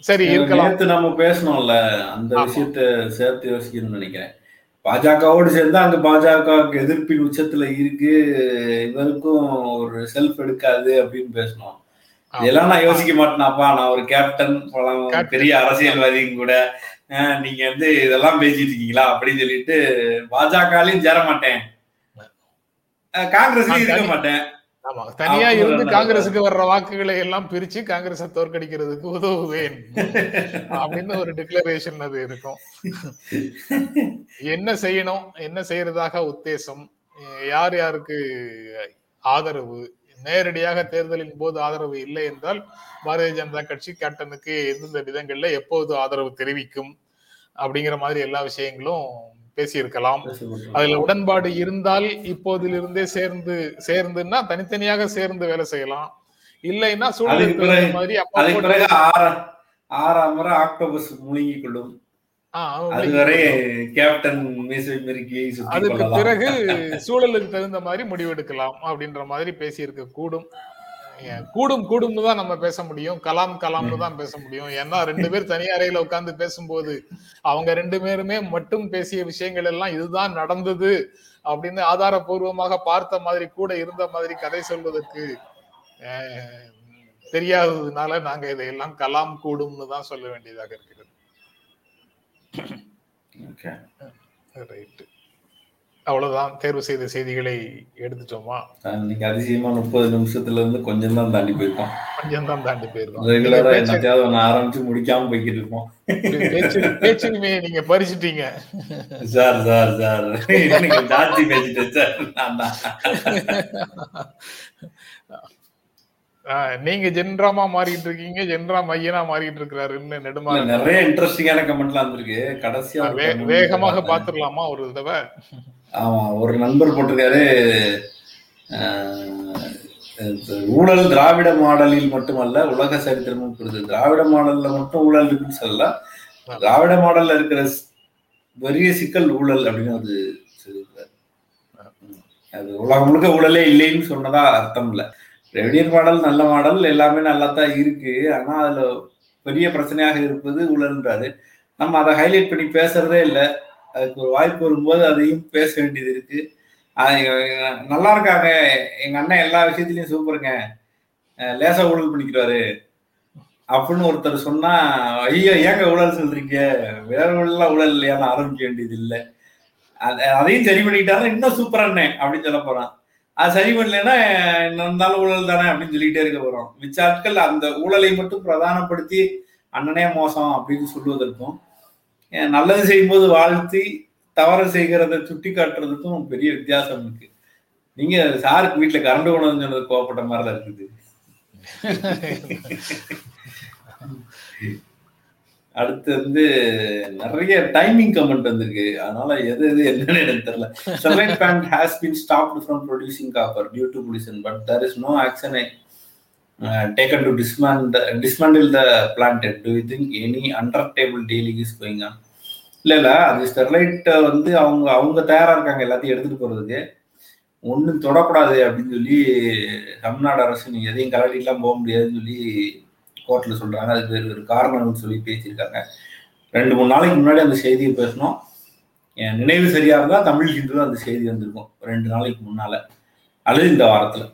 சரி இருக்கலாம். நேத்து நம்ம பேசணும்ல அந்த விஷயத்த சேர்த்து யோசிக்கணும்னு நினைக்கிறேன். பாஜகவோடு சேர்ந்து அங்க பாஜகவுக்கு எதிர்ப்பின் உச்சத்துல இருக்கு இவருக்கும் ஒரு செல்ஃப் எடுக்காது அப்படின்னு பேசணும் இதெல்லாம் நான் யோசிக்க மாட்டேனாப்பா. நான் ஒரு கேப்டன் பெரிய அரசியல்வாதியும் கூட. நீங்க வந்து இதெல்லாம் பேசிட்டு இருக்கீங்களா? அப்படின்னு சொல்லிட்டு பாஜகலையும் சேர மாட்டேன். காங்கிரஸ்லயும் இருக்க மாட்டேன். ஆமா தனியா இருந்து காங்கிரஸுக்கு வர்ற வாக்குகளை எல்லாம் பிரிச்சு காங்கிரஸ தோற்கடிக்கிறதுக்கு உதவுவேன். அப்படின்னு ஒரு டிக்ளரேஷன் அது இருக்கும். என்ன செய்யணும்? என்ன செய்யறதாக உத்தேசம்? யார் யாருக்கு ஆதரவு? நேரடியாக தேர்தலின் போது ஆதரவு இல்லை என்றால் பாரதிய ஜனதா கட்சி கேப்டனுக்கு எந்தெந்த விதங்கள்ல எப்போது ஆதரவு தெரிவிக்கும்? அப்படிங்கிற மாதிரி எல்லா விஷயங்களும் பேசியிருக்கலாம். அதுல உடன்பாடு இருந்தால் இப்போதிலிருந்தே சேர்ந்து சேர்ந்துன்னா தனித்தனியாக சேர்ந்து வேலை செய்யலாம். இல்லைன்னா சூழ்நிலை மாதிரி ஆறாம் முறை ஆக்டோபஸ் முழுங்கி கொள்ளும். அதுக்கு பிறகு சூழலுக்கு தகுந்த மாதிரி முடிவெடுக்கலாம் அப்படின்ற மாதிரி பேசியிருக்க கூடும். கூடும் கூடும்னு தான் நம்ம பேச முடியும். கலாம் கலாம்னு தான் பேச முடியும். ஏன்னா ரெண்டு பேர் தனி அறையில உட்கார்ந்து பேசும்போது அவங்க ரெண்டு பேருமே மட்டும் பேசிய விஷயங்கள் எல்லாம் இதுதான் நடந்தது அப்படின்னு ஆதாரபூர்வமாக பார்த்த மாதிரி கூட இருந்த மாதிரி கதை சொல்வதற்கு தெரியாததுனால நாங்க இதையெல்லாம் கலாம் கூடும்னு தான் சொல்ல வேண்டியதாக இருக்கிறது. ரைட்டு. அவ்வளவுதான். தேர்வு செய்த செய்திகளை எடுத்துட்டோமா? இன்னைக்கு அதிசயமா முப்பது நிமிஷத்துல இருந்து கொஞ்சம் தான் தாண்டி போயிருக்கோம். கொஞ்சம் தான் தாண்டி போயிருக்கோம் ரெகுலரா என்னத்தையாவது ஒன்று ஆரம்பிச்சு முடிக்காம போய்கிட்டு இருப்போம். பேச்சுரிமையை நீங்க பறிச்சிட்டீங்க. Sir sir sir. ஜாஸ்தி பேசிட்டேன் சார். நீங்க ஜென்ராமா மாறிட்டு இருக்கீங்க ஜென்ராம் ஐயனா மாறிட்டு இருக்கிறாருன்னு நெடுமா நிறைய இன்ட்ரெஸ்டிங்கான கமெண்ட்லாம் வந்திருக்கு. கடைசியா வேகமாக பாத்துடலாமா ஒரு தடவை? ஆமா ஒரு நண்பர் போட்டிருக்காரு. ஊழல் திராவிட மாடலில் மட்டுமல்ல உலக சரித்திரமும் கொடுது திராவிட மாடல்ல மட்டும் ஊழல் இருக்குன்னு சொல்லலாம் திராவிட மாடல்ல இருக்கிற பெரிய சிக்கல் ஊழல் அப்படின்னு அது சொல்லியிருக்காரு அது உலகம் முழுக்க ஊழலே இல்லைன்னு சொன்னதா அர்த்தம் இல்லை. ரெவடியர் மாடல் நல்ல மாடல் எல்லாமே நல்லா தான் இருக்கு. ஆனா அதுல பெரிய பிரச்சனையாக இருப்பது ஊழல்ன்றாரு. நம்ம அதை ஹைலைட் பண்ணி பேசுறதே இல்லை. அதுக்கு ஒரு வாய்ப்பு வரும்போது அதையும் பேச வேண்டியது இருக்கு. நல்லா இருக்காங்க. எங்க அண்ணன் எல்லா விஷயத்திலயும் சூப்பருங்க. லேசா ஊழல் பண்ணிக்கிறாரு. அப்படின்னு ஒருத்தர் சொன்னா ஐயோ ஏங்க ஊழல் சொல்றீங்க? வேற ஊழலாம் ஊழல் இல்லையான்னு ஆரம்பிக்க வேண்டியது இல்லை. அதையும் சரி பண்ணிக்கிட்டாரு இன்னும் சூப்பரானே அப்படின்னு சொல்ல போறான். அது சரி பண்ணலன்னா இருந்தாலும் ஊழல் தானே அப்படின்னு சொல்லிட்டே இருக்க போறோம். மிச்ச ஆட்கள் அந்த ஊழலை மட்டும் பிரதானப்படுத்தி அண்ணனே மோசம் அப்படின்னு சொல்லுவதற்கும் நல்லது செய்யும்போது வாழ்த்தி தவறு செய்கிறத சுட்டி காட்டுறதுக்கும் பெரிய வித்தியாசம் இருக்கு. நீங்க சாருக்கு வீட்டுல கரண்ட் உணவு சொன்னது கோவப்பட்ட மாதிரிதான் இருக்குது. அடுத்து வந்து நிறைய டைமிங் கமெண்ட் வந்திருக்கு. அதனால எது எது என்னன்னு எனக்கு தெரியல. Seven plant has been stopped from producing copper due to pollution but there is no action taken to dismantle dismantle the plant do you think any under table dealing is going on இல்ல இல்ல அது ஸ்டெர்லைட் uh, வந்து அவங்க அவங்க தயாரா இருக்காங்க எல்லாத்தையும் எடுத்துட்டு போறதுக்கு. ஒன்றும் தொடக்கூடாது அப்படின்னு சொல்லி தமிழ்நாடு அரசு நீங்க எதையும் கலட்டிலாம் போக முடியாதுன்னு சொல்லி கோர்ட்டில் சொல்றாங்க. அதுக்கு ஒரு காரணம்னு சொல்லி பேசியிருக்காங்க. ரெண்டு மூணு நாளைக்கு முன்னாடி அந்த செய்தியை பேசணும் என் நினைவு சரியாக தான் தமிழ் ஹிந்து அந்த செய்தி வந்திருக்கும். ரெண்டு நாளைக்கு முன்னால. அல்லது இந்த வாரத்துல.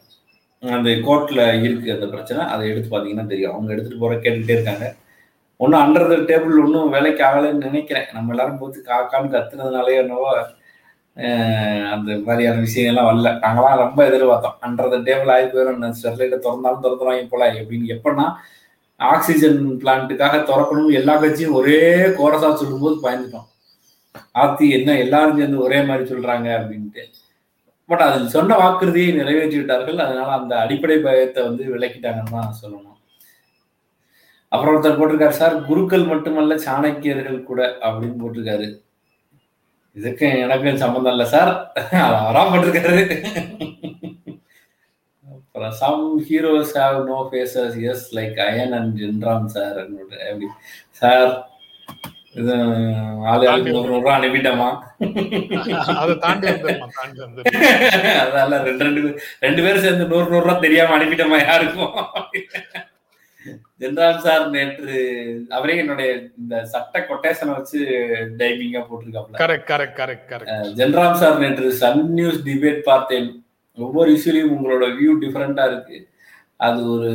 அந்த கோர்ட்டில் இருக்கு அந்த பிரச்சனை அதை எடுத்து பார்த்தீங்கன்னா தெரியும். அவங்க எடுத்துகிட்டு போகிற கேட்டுகிட்டே இருக்காங்க. ஒன்றும் அண்டர் த டேபிள் ஒன்றும் வேலைக்கு ஆகலைன்னு நினைக்கிறேன். நம்ம எல்லாரும் போத்து காக்கான்னு கத்துனதுனாலே என்னவோ அந்த மாதிரியான விஷயங்கள்லாம் வரல. நாங்களாம் ரொம்ப எதிர்பார்த்தோம். அண்டர் த டேபிள் ஆகி போயிடும் ஸ்டெர்லைட்டை திறந்தாலும் திறந்துடுவாங்க போல. எப்படின்னு எப்படின்னா ஆக்சிஜன் பிளான்ட்டுக்காக திறக்கணும் எல்லா கட்சியும் ஒரே கோரஸா சொல்லும்போது பயந்துட்டோம். ஆத்தி என்ன எல்லாரும் சேர்ந்து ஒரே மாதிரி சொல்கிறாங்க அப்படின்ட்டு. பட் அதில் சொன்ன வாக்குறுதியை நிறைவேற்றிவிட்டார்கள். அதனால அந்த அடிப்படை பயத்தை வந்து விளக்கிட்டாங்கன்னு தான் சொல்லணும். அப்புறம் ஒருத்தர் போட்டிருக்காரு சார் குருக்கள் மட்டுமல்ல சாணக்கியர்கள் கூட அப்படின்னு போட்டிருக்காரு. இதுக்கு எனக்கு சம்மந்தம் இல்லை சார். அவரா போட்டிருக்காரு. அப்புறம் some heroes have no faces yes like Iyan and Jenram sir அப்படி சார் ரெண்டு ரெண்டு ரெண்டு பேரும் சேர்ந்து நூறு நூறு ரூபா தெரியாம அனுப்பிட்டோமா யாருக்கும்? ஜென்ராம் சார் நேற்று அவரே என்னுடைய இந்த சட்ட கொட்டேஷனை வச்சு டைமிங்கா போட்டிருக்காப்ல correct correct correct correct. Jenram sir நேற்று சன் நியூஸ் டிபேட் பார்த்தேன். ஒவ்வொரு இஷ்யூலையும் உங்களோட வியூ டிஃப்ரெண்டா இருக்கு. அது ஒரு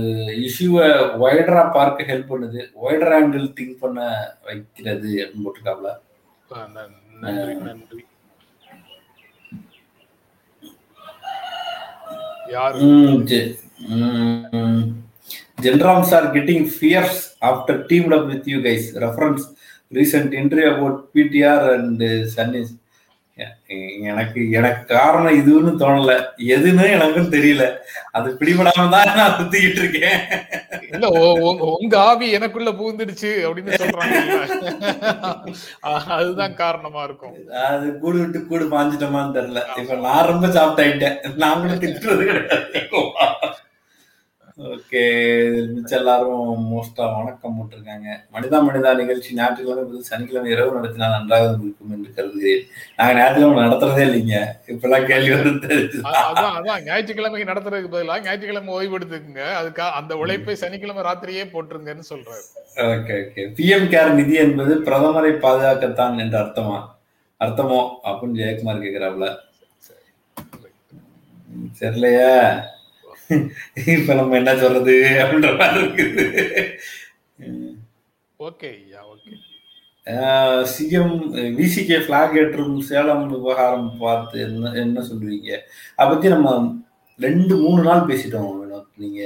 இஷ்யூவை ஒய்டரா பார்க்க ஹெல்ப் பண்ணுது. ஒய்டர் ஆங்கிள் திங்க் பண்ண வைக்கிறது அப்படின்னு போட்டிருக்காப்ல. நன்றி நன்றி. யாரு? Jenram sir getting fierce after team up with you guys reference recent interview about PTR and சன்னிஸ் எனக்கு எனக்கு காரணம் இதுன்னு தோணல. எதுன்னு எனக்கும் தெரியல. அது பிடிபடாம தான் நான் சுத்திக்கிட்டு இருக்கேன். இல்ல உங்க ஆவி எனக்குள்ள பூந்துடுச்சு அப்படின்னு சொல்றாங்க அதுதான் காரணமா இருக்கும். அது கூடு விட்டு கூடு மாஞ்சிட்டோமான்னு தெரியல. இப்ப நான் ரொம்ப சாப்பிட்டாயிட்டேன் நான் கூட திட்டுறது கிடையாது. ஓகே மிச்சம் எல்லாரும் மோஸ்டா வணக்கம் போட்டிருக்காங்க. மனிதா மனிதா நிகழ்ச்சி ஞாயிற்றுக்கிழமை சனிக்கிழமை இரவு நடத்தினால் நன்றாக இருக்கும் என்று கருதுகிறேன். நாங்க ஞாயிற்றுக்கிழமை நடத்துறதே இல்லைங்க. இப்பெல்லாம் கேள்வி வந்து அதான் ஞாயிற்றுக்கிழமைக்கு நடத்துறதுக்கு பதிலாக ஞாயிற்றுக்கிழமை ஓய்வு எடுத்துக்குங்க அதுக்காக அந்த உழைப்பை சனிக்கிழமை ராத்திரியே போட்டுருங்கன்னு சொல்றாரு. Okay okay. பிஎம் கேர் நிதி என்பது பிரதமரை பாதுகாக்கத்தான் என்று அர்த்தமா? அர்த்தமோ? அப்படின்னு ஜெயக்குமார் கேக்குறாப்ல. சரிலையா இப்ப நம்ம என்ன சொல்றது அப்படின்ற மாதிரி இருக்குது. ஓகே ஐயா ஓகே சிஎம் விசிகே பிளாக் ஏற்றும் சேலம் விவகாரம் பார்த்து என்ன என்ன சொல்லுவீங்க? அதை பத்தி நம்ம ரெண்டு மூணு நாள் பேசிட்டோம் வினோத். நீங்க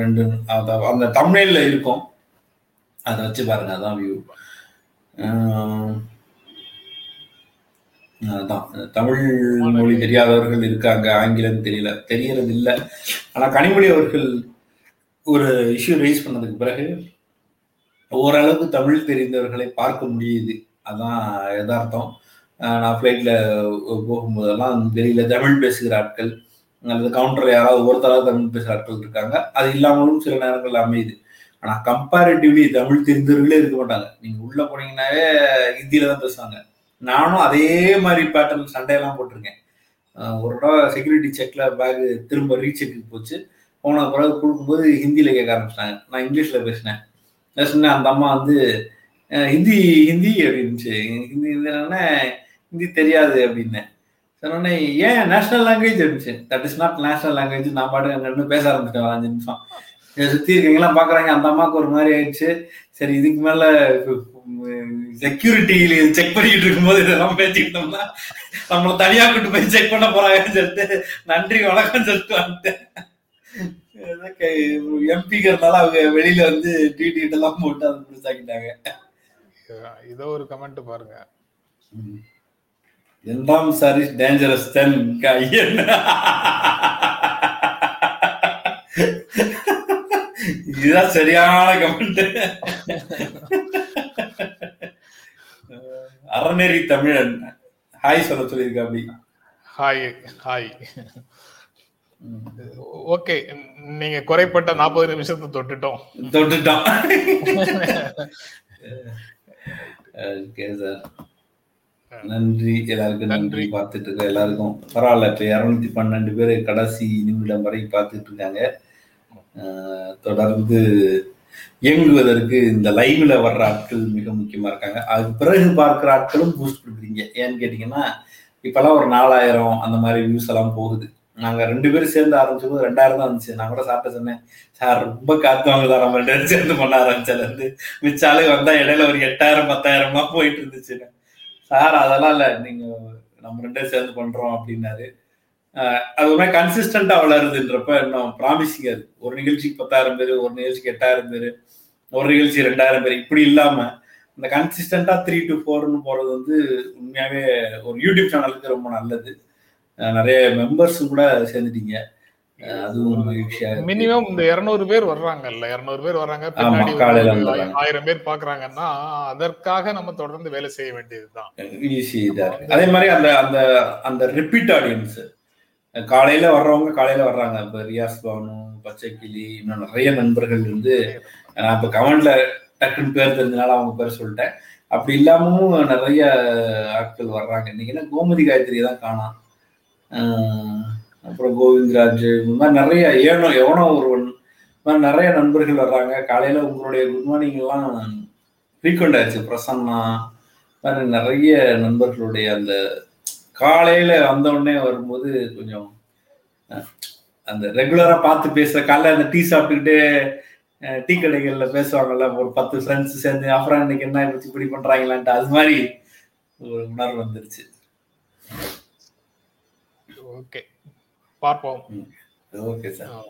ரெண்டு அந்த தமிழ்ல இருக்கும். அதை வச்சு பாருங்க அதான் வியூ அதான். தமிழ் மொழி தெரியாதவர்கள் இருக்காங்க. ஆங்கிலம் தெரியல. தெரியறது இல்லை ஆனால் கனிமொழி அவர்கள் ஒரு இஷ்யூ ரைஸ் பண்ணதுக்கு பிறகு ஓரளவுக்கு தமிழ் தெரிந்தவர்களை பார்க்க முடியுது. அதான் யதார்த்தம். நான் ஃப்ளைட்டில் போகும்போதெல்லாம் தெரியல தமிழ் பேசுகிற ஆட்கள் அல்லது கவுண்டர் யாராவது ஒருத்தராக தமிழ் பேசுகிற ஆட்கள் இருக்காங்க. அது இல்லாமலும் சில நேரங்கள் அமையுது. ஆனால் கம்பேரிட்டிவ்லி தமிழ் தெரிந்தவர்களே இருக்க மாட்டாங்க. நீங்கள் உள்ளே போனீங்கன்னாவே ஹிந்தியில தான் பேசுவாங்க. நானும் அதே மாதிரி பேட்டர்ன் சண்டையெல்லாம் போட்டிருக்கேன். ஒரு தடவை செக்யூரிட்டி செக்ல பேக் திரும்ப ரீசெக்கு போச்சு. போன பிறகு கொடுக்கும்போது ஹிந்தியில கேட்க ஆரம்பிச்சிட்டாங்க. நான் இங்கிலீஷ்ல பேசினேன். பேசினேன் அந்த அம்மா வந்து ஹிந்தி ஹிந்தி அப்படின்னுச்சு ஹிந்தி என்னன்னா ஹிந்தி தெரியாது அப்படின்னேன் சொன்னோடனே ஏன் நேஷனல் லாங்குவேஜ் இருந்துச்சு that is not national language நான் பாட்டு அங்க பேச ஆரம்பிச்சிட்டேன் அஞ்சு நிமிஷம். சுற்றி இருக்கீங்களாம் பார்க்குறாங்க அந்த அம்மாவுக்கு ஒரு மாதிரி ஆயிடுச்சு. சரி இதுக்கு மேலே செக்யூரிட்டி செக் பண்ணிட்டு இருக்கும்போது இதெல்லாம் பேசிக்கிட்டோம்னா நம்மள தனியா கூட்டு போய் செக் பண்ண போறாங்கன்னு சொல்லிட்டு நன்றி வணக்கம் சொல்லிட்டு வந்துட்டேன். எம்பிங்கிறதுனால அவங்க வெளியில வந்து டிடி எல்லாம் போட்டு அதை பிடிச்சாக்கிட்டாங்க. இதோ ஒரு கமெண்ட் பாருங்க. இரண்டாம் சாரி டேஞ்சரஸ் தென் கையன் இதுதான் சரியான கமெண்ட் அறநெறி தமிழன். ஹாய் சொல்ல சொல்லியிருக்கா அப்படி ஹாய் ஹாய் ஓகே நீங்க குறைப்பட்ட நாற்பது நிமிஷத்தை தொட்டுட்டோம். தொட்டுட்டோம். ஓகே சார் நன்றி. எல்லாருக்கும் நன்றி பார்த்துட்டு இருக்க எல்லாருக்கும். பரவாயில்ல இப்போ இரநூத்தி பன்னெண்டு பேர் கடைசி நிமிடம் வரை பார்த்துட்டு இருக்காங்க. தொடர்ந்து இயங்குவதற்கு இந்த லைவ்ல வர்ற ஆட்கள் மிக முக்கியமா இருக்காங்க. அதுக்கு பிறகு பார்க்குற ஆட்களும் பூஸ்ட் கொடுக்குறீங்க. ஏன்னு கேட்டீங்கன்னா இப்பெல்லாம் ஒரு நாலாயிரம் அந்த மாதிரி வியூஸ் எல்லாம் போகுது. நாங்க ரெண்டு பேரும் சேர்ந்து ஆரம்பிச்சபோது ரெண்டாயிரம் தான் இருந்துச்சு. நான் கூட சாப்பிட்ட சொன்னேன் சார் ரொம்ப காத்துவாங்க தான் நம்ம ரெண்டு பேரும் சேர்ந்து பண்ண ஆரம்பிச்சதுல இருந்து? மிச்சாலே வந்தா இடையில ஒரு எட்டாயிரம் பத்தாயிரமா போயிட்டு இருந்துச்சு சார் அதெல்லாம் இல்ல. நீங்க நம்ம ரெண்டு பேரும் சேர்ந்து பண்றோம் அப்படின்னாரு. அது ஒரு மாதிரி கன்சிஸ்டண்டா வளருதுன்றப்ப இன்னும் ப்ராமிசிங்கா இருக்கு ஒரு நிகழ்ச்சிக்கு பத்தாயிரம் பேர் ஒரு நிகழ்ச்சிக்கு எட்டாயிரம் பேர் ஒரு நிகழ்ச்சி ரெண்டாயிரம் பேர். இப்படி இல்லாம இந்த கன்சிஸ்டண்டா த்ரீ டு ஃபோர்னு போறது வந்து உண்மையாவே ஒரு யூடியூப் சேனலுக்கு ரொம்ப நல்லது. நிறைய மெம்பர்ஸ் கூட சேர்ந்துட்டீங்க. மினிமம் இந்த இருநூறு பேர் வர்றாங்கல்ல. இருநூறு பேர் வர்றாங்க. பின்னாடி. ஆயிரம் பேர் பாக்குறாங்கன்னா அதற்காக நம்ம தொடர்ந்து வேலை செய்ய வேண்டியதுதான். ஈஸி அதே மாதிரி அந்த அந்த அந்த ரிப்பீட் ஆடியன்ஸ் காலையில வர்றவங்க காலையில வர்றாங்க. இப்ப ரியாஸ் பானு பச்சைக்கிளி இன்னும் நிறைய நண்பர்கள் வந்து நான் இப்போ கமெண்ட்ல டக்குன்னு பேர் தெரிஞ்சனால அவங்க பேர் சொல்லிட்டேன். அப்படி இல்லாமலும் நிறைய ஆட்கள் வர்றாங்க. இன்னைக்கு கோமதி காயத்ரி தான் காணாம். அப்புறம் கோவிந்தராஜ் இந்த மாதிரி நிறைய ஏனோ எவனோ ஒருவன். இந்த மாதிரி நிறைய நண்பர்கள் வர்றாங்க. காலையில உங்களுடைய குட் மார்னிங் எல்லாம் ஃப்ரீக்வெண்ட் ஆயிடுச்சு பிரசன்னா மாதிரி நிறைய நண்பர்களுடைய அந்த காலையில வந்தவுடனே வரும்போது கொஞ்சம் அந்த ரெகுலரா பார்த்து பேசுற காலைல அந்த டீ சாப்பிட்டுக்கிட்டே டீ கடைகள்ல பேசுவாங்கல்ல ஒரு பத்து ஃப்ரெண்ட்ஸ் சேர்ந்து அப்புறம் இன்னைக்கு என்ன இப்படி இப்படி பண்றாங்களான்ட்டு அது மாதிரி ஒரு உணர்வு வந்துருச்சு. ஓகே. பார்ப்போம். Okay sir.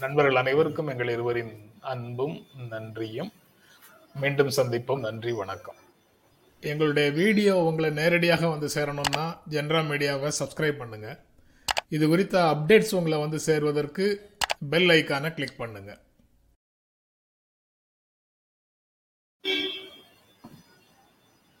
நண்பர்கள் அனைவருக்கும் எங்கள் இருவரின் அன்பும் நன்றியும். மீண்டும் சந்திப்போம். நன்றி வணக்கம். எங்களுடைய வீடியோ உங்களை நேரடியாக வந்து சேரணும்னா ஜென்ரா மீடியாவை சப்ஸ்கிரைப் பண்ணுங்க. இது குறித்த அப்டேட்ஸ் உங்களை வந்து சேர்வதற்கு பெல் ஐக்கானை கிளிக் பண்ணுங்க.